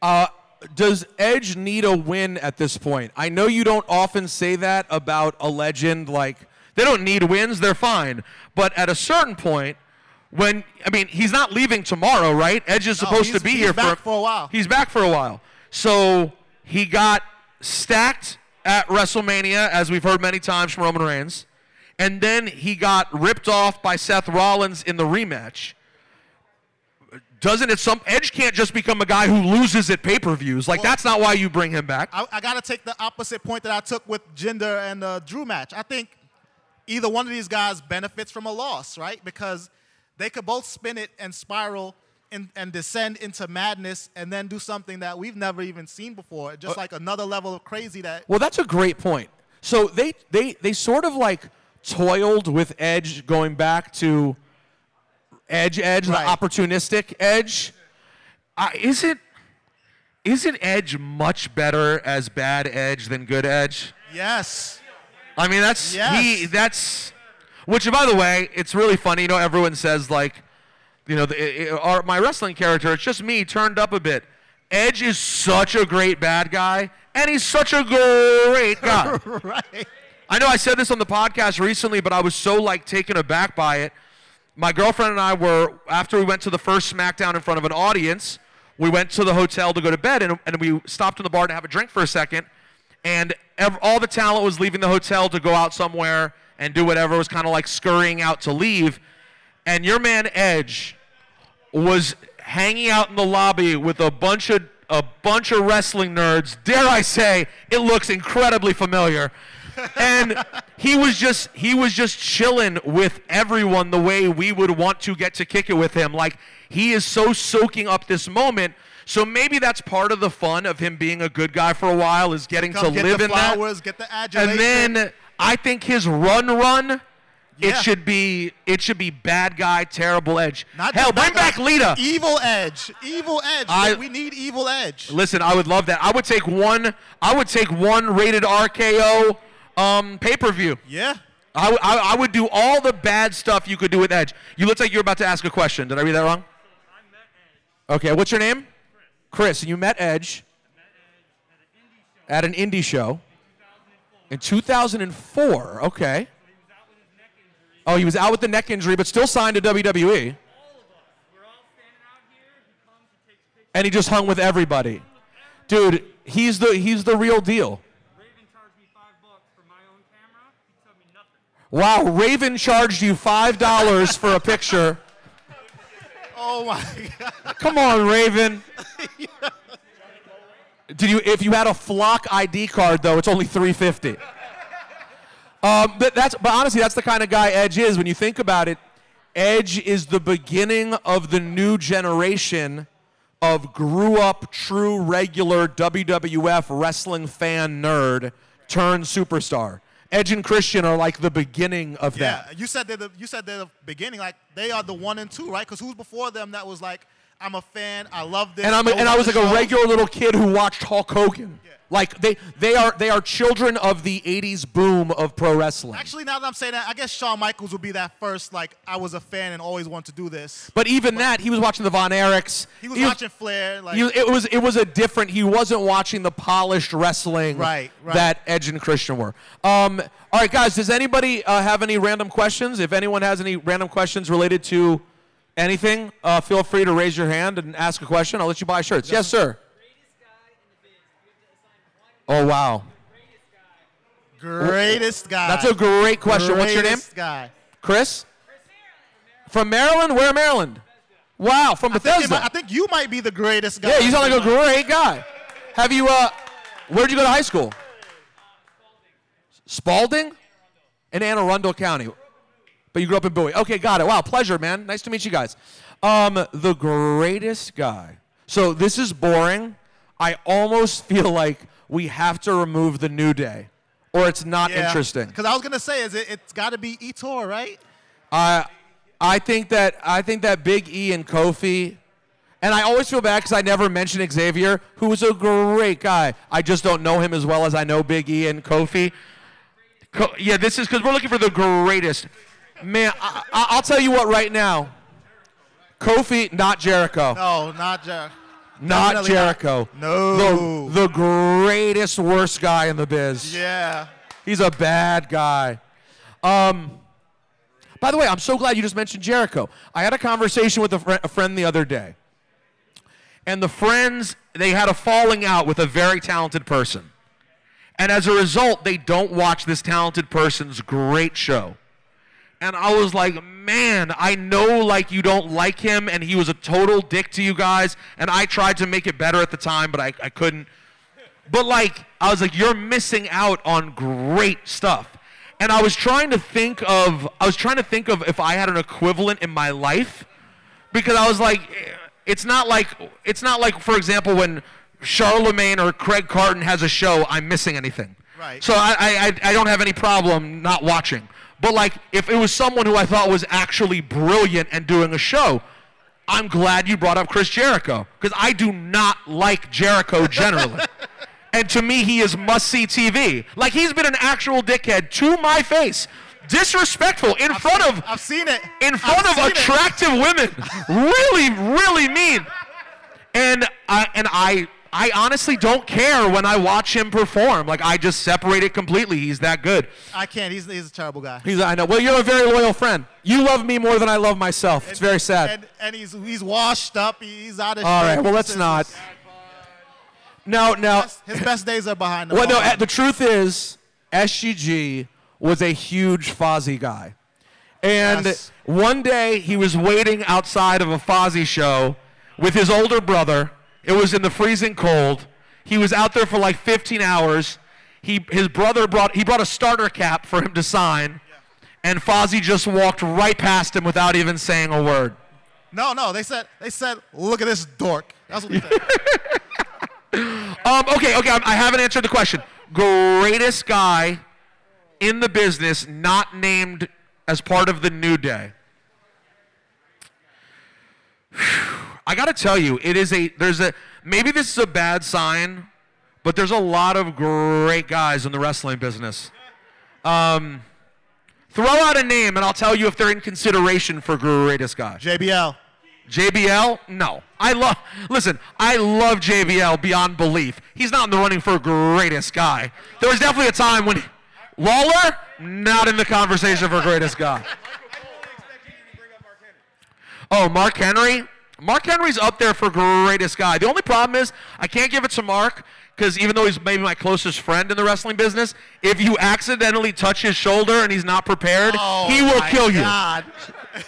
Uh, does Edge need a win at this point? I know you don't often say that about a legend. Like they don't need wins; they're fine. But at a certain point, when I mean, he's not leaving tomorrow, right? Edge is No, supposed to be he's here back for, for a while. He's back for a while. So he got stacked at WrestleMania, as we've heard many times from Roman Reigns, and then he got ripped off by Seth Rollins in the rematch doesn't it some Edge can't just become a guy who loses at pay-per-views. Like that's not why you bring him back. I, I got to take the opposite point that I took with Jinder and the Drew match. I think either one of these guys benefits from a loss, right? Because they could both spin it and spiral and, and descend into madness and then do something that we've never even seen before. Just like another level of crazy that. Well, that's a great point. So they they they sort of like toiled with Edge going back to Edge Edge, Right. the opportunistic Edge. Uh, is it is it Edge much better as bad Edge than good Edge? Yes. I mean, that's Yes. he. That's which, by the way, it's really funny. You know, everyone says like, you know, the, it, our, my wrestling character. It's just me turned up a bit. Edge is such a great bad guy, and he's such a great guy. right. I know I said this on the podcast recently, but I was so like taken aback by it. My girlfriend and I were after we went to the first SmackDown in front of an audience. We went to the hotel to go to bed, and, and we stopped in the bar to have a drink for a second. And ev- all the talent was leaving the hotel to go out somewhere and do whatever. It was kind of like scurrying out to leave. And your man Edge was hanging out in the lobby with a bunch of a bunch of wrestling nerds. Dare I say, it looks incredibly familiar. and he was just he was just chilling with everyone the way we would want to get to kick it with him. Like he is so soaking up this moment. So maybe that's part of the fun of him being a good guy for a while is getting Come to get live the in that. flowers, get the adulation. And then I think his run run, Yeah. it should be it should be bad guy, terrible edge. Not Hell, bring back guy. Lita. Evil Edge. Evil Edge. I- we need Evil Edge. Listen, I would love that. I would take one. I would take one rated RKO um, pay per view. Yeah. I, I, I would do all the bad stuff you could do with Edge. You look like you're about to ask a question. Did I read that wrong? Okay, what's your name? Chris. You met Edge at an indie show in 2004. Okay. Oh, he was out with the neck injury, but still signed to WWE. And he just hung with everybody. Dude, he's the he's the real deal. Wow, Raven charged you five dollars for a picture. Oh my God. Come on, Raven. Did you? If you had a flock ID card, though, it's only three fifty. Um, but that's. But honestly, that's the kind of guy Edge is. When you think about it, Edge is the beginning of the new generation of grew up, true, regular WWF wrestling fan nerd turned superstar. Edge and Christian are like the beginning of that. Yeah, you said they're the you said they're the beginning. Like they are the one and two, right? Because who's before them that was like, I'm a fan, I love this. and I'm a, and I was like a regular little kid who watched Hulk Hogan. Like they they are they are children of the '80s boom of pro wrestling. Actually, now that I'm saying that, I guess Shawn Michaels would be that first. Like I was a fan and always wanted to do this. But even that, he was watching the Von Erichs. He was watching Flair. Like he it was it was a different. He wasn't watching the polished wrestling Right, right. that Edge and Christian were. Um, all right, guys. Does anybody uh, have any random questions? If anyone has any random questions related to anything, uh, feel free to raise your hand and ask a question. I'll let you buy shirts. Yes, sir. Oh wow. greatest guy. That's a great question. What's your name? Greatest Guy. Chris? From Maryland? Where Maryland? Wow, from I think, Bethesda. might- I think you might be the greatest guy. Yeah, you sound like a great guy. Have you, uh, where'd you go to high school? Spalding? In Anne Arundel County. But you grew up in Bowie. Okay, got it. Wow, pleasure, man. Nice to meet you guys. Um, the greatest guy. So this is boring. I almost feel like we have to remove the New Day, or it's not interesting. Because I was gonna say, is it? It's got to be Ettore, right? I I think that I think that Big E and Kofi, and I always feel bad because I never mention Xavier, who was a great guy. I just don't know him as well as I know Big E and Kofi. Co- yeah, this is because we're looking for the greatest. Man, I, I, I'll tell you what right now. Kofi, not Jericho. No, not Jer. Not Definitely Jericho. No. The, the greatest, worst guy in the biz. Yeah. He's a bad guy. Um, by the way, I'm so glad you just mentioned Jericho. I had a conversation with a, fri- a friend the other day. And the friends, they had a falling out with a very talented person. And as a result, they don't watch this talented person's great show. And I was like, man, I know like you don't like him and he was a total dick to you guys. And I tried to make it better at the time, but I, I couldn't. But like, I was like, you're missing out on great stuff. And I was trying to think of, I was trying to think of if I had an equivalent in my life, because I was like, it's not like, it's not like, for example, when Charlemagne or Craig Carton has a show, I'm missing anything. Right. So I, I- I don't have any problem not watching. But like, if it was someone who I thought was actually brilliant and doing a show, I'm glad you brought up Chris Jericho because I do not like Jericho generally. and to me, he is must see TV. Like, he's been an actual dickhead to my face. Disrespectful in front of I've seen it. in front I've of seen it. attractive women. really, really mean. And I and I I honestly don't care when I watch him perform. Like I just separate it completely. He's that good. I can't. He's, he's a terrible guy. He's I know. Well, you're a very loyal friend. You love me more than I love myself. It's very sad. And, and he's he's washed up. He's out of All shape. right. Well, let's His- not. No, no. His best days are behind him. Well, no. eh, The truth is, SGG was a huge Fozzy guy, and Yes. one day he was waiting outside of a Fozzy show with his older brother. It was in the freezing cold. He was out there for like 15 hours. He his brother brought he brought a starter cap for him to sign, and Fozzy just walked right past him without even saying a word. No, no, they said they said, look at this dork. That's what they said. Um, okay, okay, I I haven't answered the question. Greatest guy in the business not named as part of the New Day. I got to tell you, it is a there's a maybe this is a bad sign, but there's a lot of great guys in the wrestling business. Um, throw out a name and I'll tell you if they're in consideration for greatest guy. JBL. JBL? No. I love listen, I love JBL beyond belief. He's not in the running for greatest guy. There was definitely a time when Lawler, not in the conversation for greatest guy. Oh, Mark Henry? Mark Henry's up there for greatest guy. The only problem is I can't give it to Mark because even though he's maybe my closest friend in the wrestling business, if you accidentally touch his shoulder and he's not prepared, Oh, he will my kill you. God.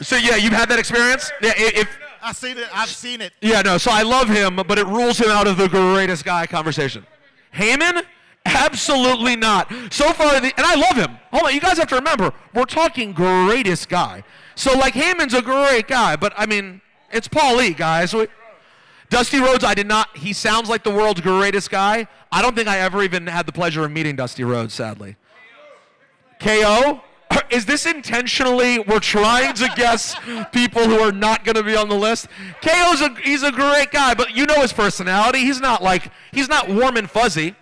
So yeah, you've had that experience? Yeah, i- if I've seen it. I've seen it. yeah, no. So I love him, but it rules him out of the greatest guy conversation. Heyman, absolutely not. So far, the, and I love him. Hold on, you guys have to remember, we're talking greatest guy. So like Heyman's a great guy, but I mean, it's Paul Lee, guys. We- Dusty Rhodes, I did not. He sounds like the world's greatest guy. I don't think I ever even had the pleasure of meeting Dusty Rhodes, sadly. KO? Is this intentionally? We're trying to guess people who are not going to be on the list. KO's a he's a great guy, but you know his personality. He's not like he's not warm and fuzzy.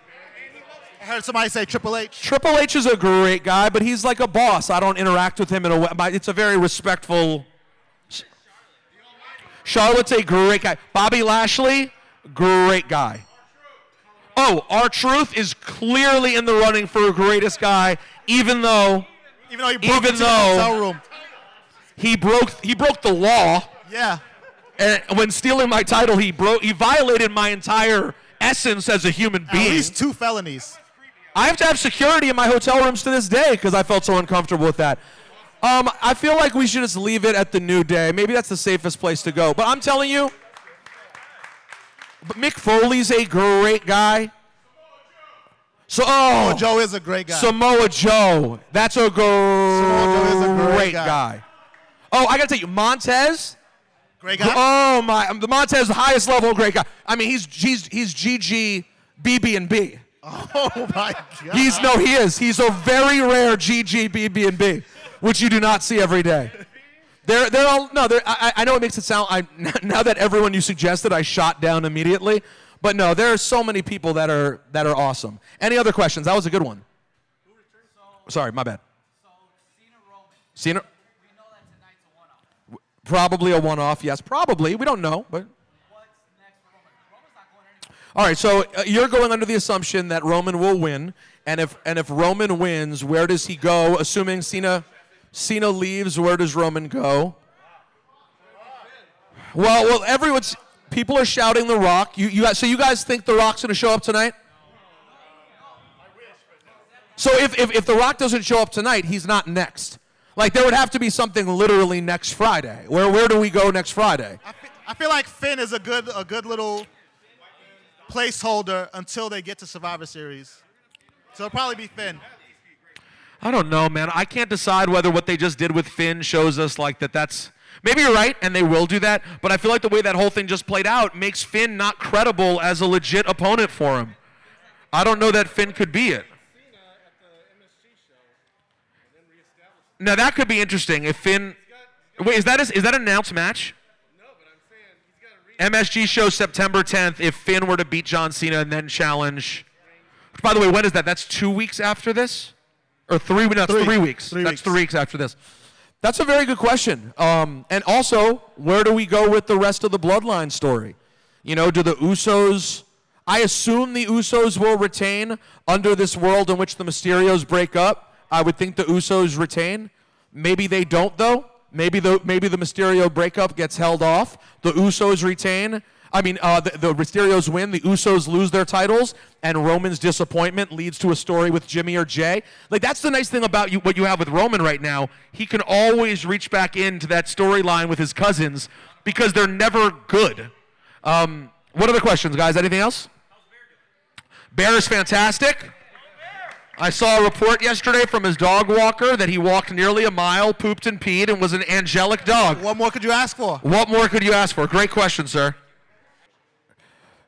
I heard somebody say Triple H. Triple H is a great guy, but he's like a boss. I don't interact with him in a way. It's a very respectful. Charlotte's a great guy. Bobby Lashley, great guy. Oh, R-Truth is clearly in the running for greatest guy, even though Even though he broke even though hotel room. he broke he broke the law. Yeah. And when stealing my title, he broke he violated my entire essence as a human being. At least two felonies. I have to have security in my hotel rooms to this day because I felt so uncomfortable with that. Um, I feel like we should just leave it at the new day. Maybe that's the safest place to go. But I'm telling you, but Mick Foley's a great guy. So, oh, Samoa Joe is a great guy. Samoa Joe. That's a, gr- Joe is a great great guy. guy. Oh, I got to tell you, Montez. Great guy. Oh my, the Montez, is the highest level great guy. I mean, he's he's he's GG BB and B. Oh my God. He's no, he is. He's a very rare GG BB and B, which you do not see every day. They're they're all no. They're, I, I know it makes it sound. I now that everyone you suggested, I shot down immediately. But no, there are so many people that are that are awesome. Any other questions? That was a good one. Sorry, my bad. Cena. Probably a one-off. Yes, probably. We don't know, but. What's next for Roman? Roman's not going anywhere. All right, so uh, you're going under the assumption that Roman will win, and if and if Roman wins, where does he go? Assuming Cena, Cena leaves, where does Roman go? Well, well, everyone's people are shouting The Rock. You, you guys, so you guys think The Rock's going to show up tonight? So if, if if The Rock doesn't show up tonight, he's not next. Like there would have to be something literally next Friday. Where where do we go next Friday? I feel like Finn is a good a good little placeholder until they get to Survivor Series. So it'll probably be Finn. I don't know, man. I can't decide whether what they just did with Finn shows us like that. That's maybe you're right, and they will do that. But I feel like the way that whole thing just played out makes Finn not credible as a legit opponent for him. I don't know that Finn could be it. Now that could be interesting if Finn. Wait, is that a, is that an announced match? MSG show September 10th. If Finn were to beat John Cena and then challenge. By the way, when is that? That's two weeks after this, or three? No, Three. three weeks. Three That's weeks. three weeks after this. That's a very good question. Um, and also, where do we go with the rest of the bloodline story? You know, do the Usos? I assume the Usos will retain under this world in which the Mysterios break up. I would think the Usos retain. Maybe they don't though. Maybe the maybe the Mysterio breakup gets held off. The Usos retain. I mean, uh, the, the Mysterios win. The Usos lose their titles, and Roman's disappointment leads to a story with Jimmy or Jay. Like that's the nice thing about you, what you have with Roman right now. He can always reach back into that storyline with his cousins because they're never good. Um, what other questions, guys? Anything else? Bear is fantastic. I saw a report yesterday from his dog walker that he walked nearly a mile, pooped and peed, and was an angelic dog. What more could you ask for? What more could you ask for? Great question, sir.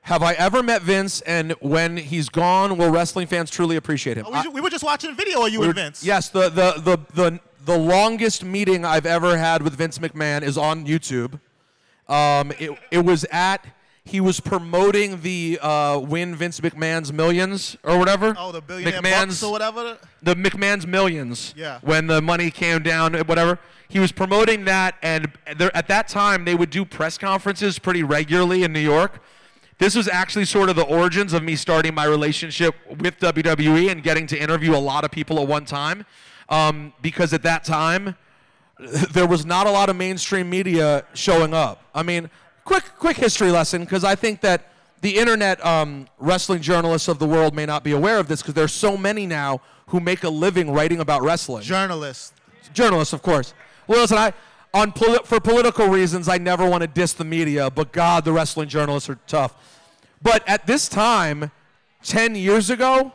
Have I ever met Vince, and when he's gone, will wrestling fans truly appreciate him? Oh, we, ju- we were just watching a video of you We and Vince. Yes, the, the, the, the, the longest meeting I've ever had with Vince McMahon is on YouTube. Um, it, it was at, he was promoting the uh, Win Vince McMahon's Millions or whatever. Oh, the billionaire McMahon's, bucks or whatever. the McMahon's Millions. Yeah. When the money came down, whatever. He was promoting that, and there, at that time, they would do press conferences pretty regularly in New York. This was actually sort of the origins of me starting my relationship with WWE and getting to interview a lot of people at one time. Um, because at that time, there was not a lot of mainstream media showing up. I mean, quick quick history lesson because I think that the internet um, wrestling journalists of the world may not be aware of this because there's so many now who make a living writing about wrestling. Journalists. Journalists, of course. Well, listen, I on poli- for political reasons, I never want to diss the media, but God, the wrestling journalists are tough. But at this time, ten years ago,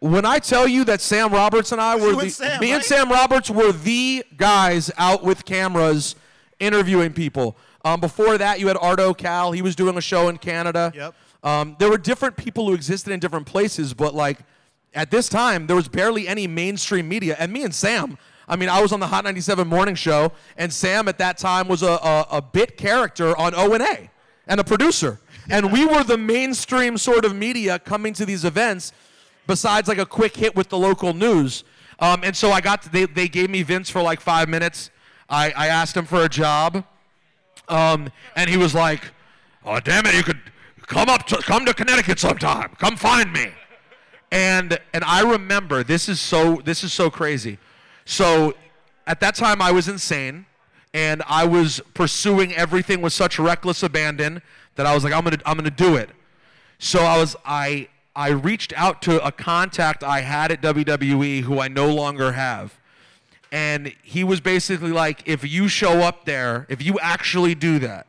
when I tell you that Sam Roberts and I were the, and Sam, me and? Sam Roberts were the guys out with cameras interviewing people. Um, before that, you had Arda Ocal. He was doing a show in Canada. Yep. Um, there were different people who existed in different places, but like at this time, there was barely any mainstream media. And me and Sam, I mean, I was on the Hot 97 morning show, and Sam at that time was a, a, a bit character on O and A and a producer. And we were the mainstream sort of media coming to these events, besides like a quick hit with the local news. Um, and so I got to, they, they gave me Vince for like five minutes. I, I asked him for a job. Um, and he was like, "Oh damn it! You could come up to come to Connecticut sometime. Come find me." And and I remember this is so this is so crazy. So at that time I was insane, and I was pursuing everything with such reckless abandon that I was like, "I'm gonna I'm gonna do it." So I was I I reached out to a contact I had at WWE who I no longer have. And he was basically like, if you show up there, if you actually do that,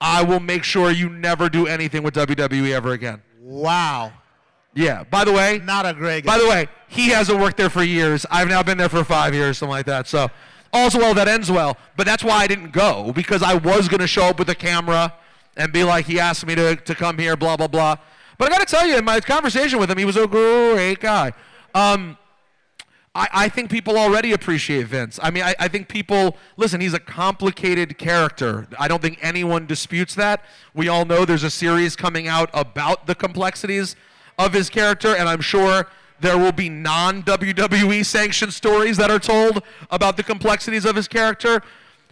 I will make sure you never do anything with WWE ever again. Wow. Yeah. By the way, Not a great Guy. by the way, he hasn't worked there for years. I've now been there for five years, something like that. So, all's well that ends well. But that's why I didn't go because I was going to show up with a camera and be like, he asked me to, to come here, blah blah blah. But I got to tell you, in my conversation with him, he was a great guy. Um, I, I think people already appreciate Vince. I mean, I, I think people, listen, he's a complicated character. I don't think anyone disputes that. We all know there's a series coming out about the complexities of his character, and I'm sure there will be non WWE sanctioned stories that are told about the complexities of his character.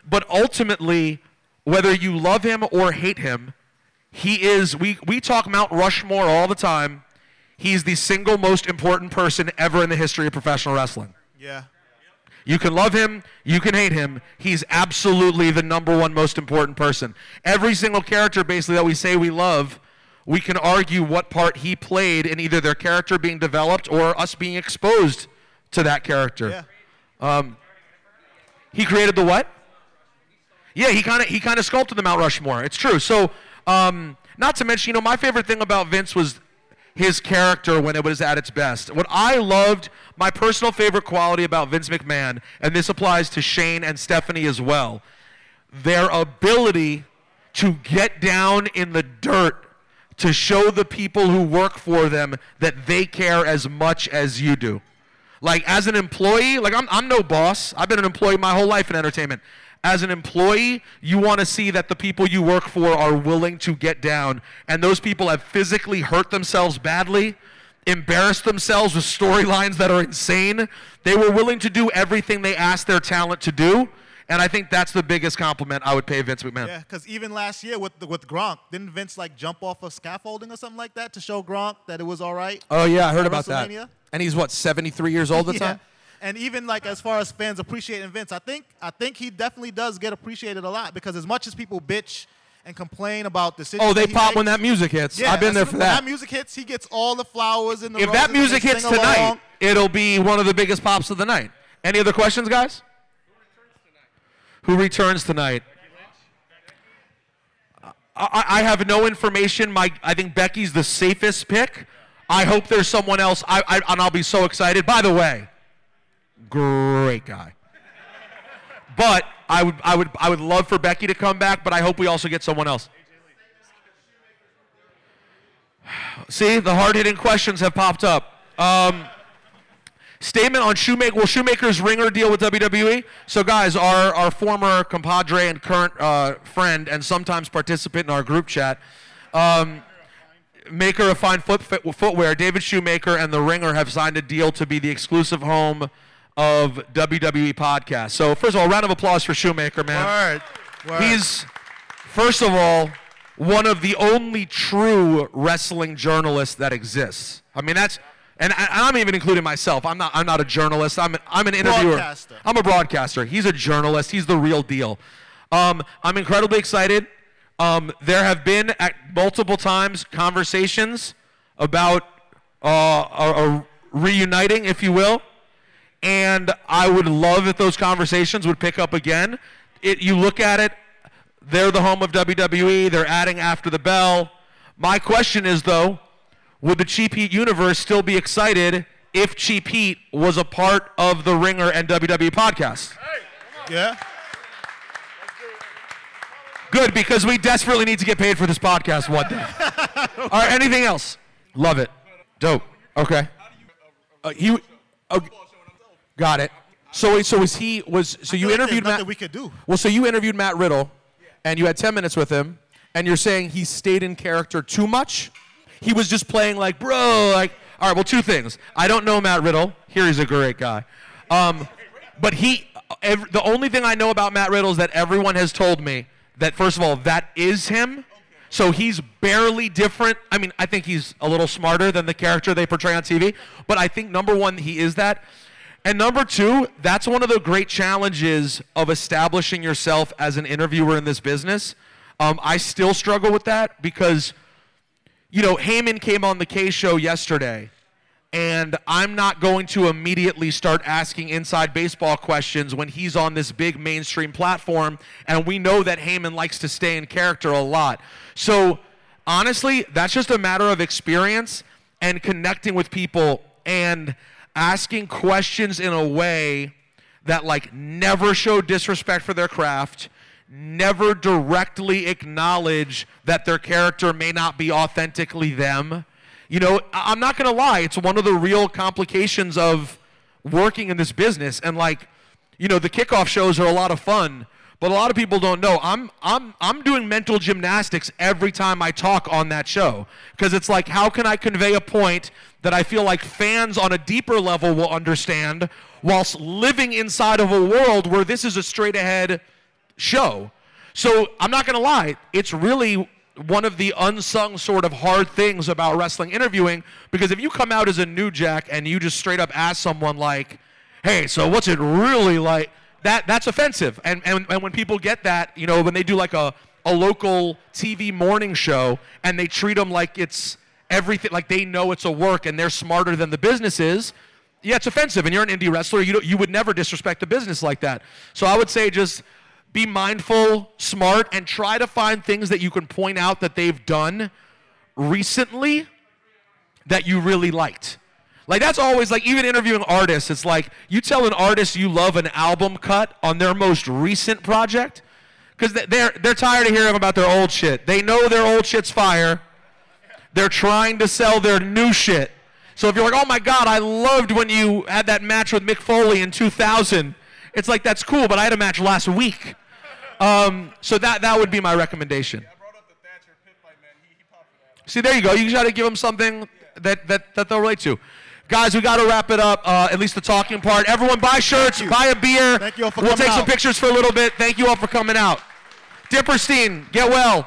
But ultimately, whether you love him or hate him, he is, we, we talk Mount Rushmore all the time. He's the single most important person ever in the history of professional wrestling. Yeah. You can love him, you can hate him. He's absolutely the number one most important person. Every single character, basically, that we say we love, we can argue what part he played in either their character being developed or us being exposed to that character. Um, he created the what? Yeah, he kind of he kind of sculpted the Mount Rushmore. It's true. So, um, not to mention, you know, my favorite thing about Vince was his character when it was at its best. What I loved, my personal favorite quality about Vince McMahon, and this applies to Shane and Stephanie as well, their ability to get down in the dirt to show the people who work for them that they care as much as you do. Like as an employee, like I'm, I'm no boss. I've been an employee my whole life in entertainment. As an employee, you want to see that the people you work for are willing to get down. And those people have physically hurt themselves badly, embarrassed themselves with storylines that are insane. They were willing to do everything they asked their talent to do. And I think that's the biggest compliment I would pay Vince McMahon. Yeah, because even last year with with Gronk, didn't Vince like jump off of scaffolding or something like that to show Gronk that it was all right? Oh yeah, I heard about that. And he's what, 73 years old at the Yeah. time? And even like as far as fans appreciating Vince, I think I think he definitely does get appreciated a lot because as much as people bitch and complain about the decisions, Oh, they pop makes- when that music hits. Yeah, I've been there that's for when that. that music hits, he gets all the flowers in the If that music hits tonight, along. it'll be one of the biggest pops of the night. Any other questions, guys? Who returns tonight? I, I have no information. My, I think Becky's the safest pick. I hope there's someone else. I, I and I'll be so excited. By the way, great guy. But I would I would I would love for Becky to come back, but I hope we also get someone else. See, the hard hitting questions have popped up. Um, statement on Shoemaker. Will Shoemaker's ringer deal with WWE? So, guys, our, our former compadre and current uh, friend and sometimes participant in our group chat, um, maker of fine foot, footwear, David Shoemaker and the Ringer have signed a deal to be the exclusive home of WWE podcast. So, first of all, round of applause for Shoemaker, man. Word. Word. He's, first of all, one of the only true wrestling journalists that exists. I mean, that's, and I, I'm even including myself. I'm not, I'm not a journalist. I'm an, I'm an interviewer. Broadcaster. I'm a broadcaster. He's a journalist. He's the real deal. Um, I'm incredibly excited. Um, there have been at multiple times conversations about uh, a, a reuniting, if you will, and I would love if those conversations would pick up again. It, you look at it, they're the home of WWE. They're adding after the bell. My question is though, would the Cheap Heat universe still be excited if Cheap Heat was a part of the Ringer and WWE podcast? Yeah. Good, because we desperately need to get paid for this podcast one day. All right, anything else? Love it. Dope. Okay. Uh, he. Uh, got it. So, so was he was so you interviewed Matt? we could do. Well, so you interviewed Matt Riddle, and you had ten minutes with him, and you're saying he stayed in character too much. He was just playing like, bro, like. All right. Well, two things. I don't know Matt Riddle. Here he's a great guy. Um, but he, ev the only thing I know about Matt Riddle is that everyone has told me that first of all that is him. So he's barely different. I mean, I think he's a little smarter than the character they portray on TV. But I think number one, he is that. And number two, that's one of the great challenges of establishing yourself as an interviewer in this business. Um, I still struggle with that because, you know, Heyman came on the K show yesterday, and I'm not going to immediately start asking inside baseball questions when he's on this big mainstream platform, and we know that Heyman likes to stay in character a lot. So, honestly, that's just a matter of experience and connecting with people and asking questions in a way that like never show disrespect for their craft never directly acknowledge that their character may not be authentically them. You know i'm not going to lie it's one of the real complications of working in this business and like you know the kickoff shows are a lot of fun but a lot of people don't know. I'm i'm i'm doing mental gymnastics every time i talk on that show because it's like how can i convey a point that i feel like fans on a deeper level will understand whilst living inside of a world where this is a straight ahead show. So i'm not going to lie it's really one of the unsung sort of hard things about wrestling interviewing because if you come out as a new jack and you just straight up ask someone like hey so what's it really like? That that's offensive. And and, and when people get that you know when they do like a, a local tv morning show and they treat them like it's everything like they know it's a work and they're smarter than the business is yeah it's offensive. And you're an indie wrestler you, you would never disrespect the business like that. So i would say just be mindful smart and try to find things that you can point out that they've done recently that you really liked like that's always like even interviewing artists, it's like you tell an artist you love an album cut on their most recent project because they're they're tired of hearing about their old shit. They know their old shit's fire. They're trying to sell their new shit. So if you're like, oh my god, I loved when you had that match with Mick Foley in 2000, it's like that's cool, but I had a match last week. Um, so that that would be my recommendation. See, there you go. You got to give them something that, that, that they'll relate to. Guys, we got to wrap it up, uh, at least the talking part. Everyone buy shirts, buy a beer. Thank you all for we'll coming take some pictures for a little bit. Thank you all for coming out. Dipperstein, get well.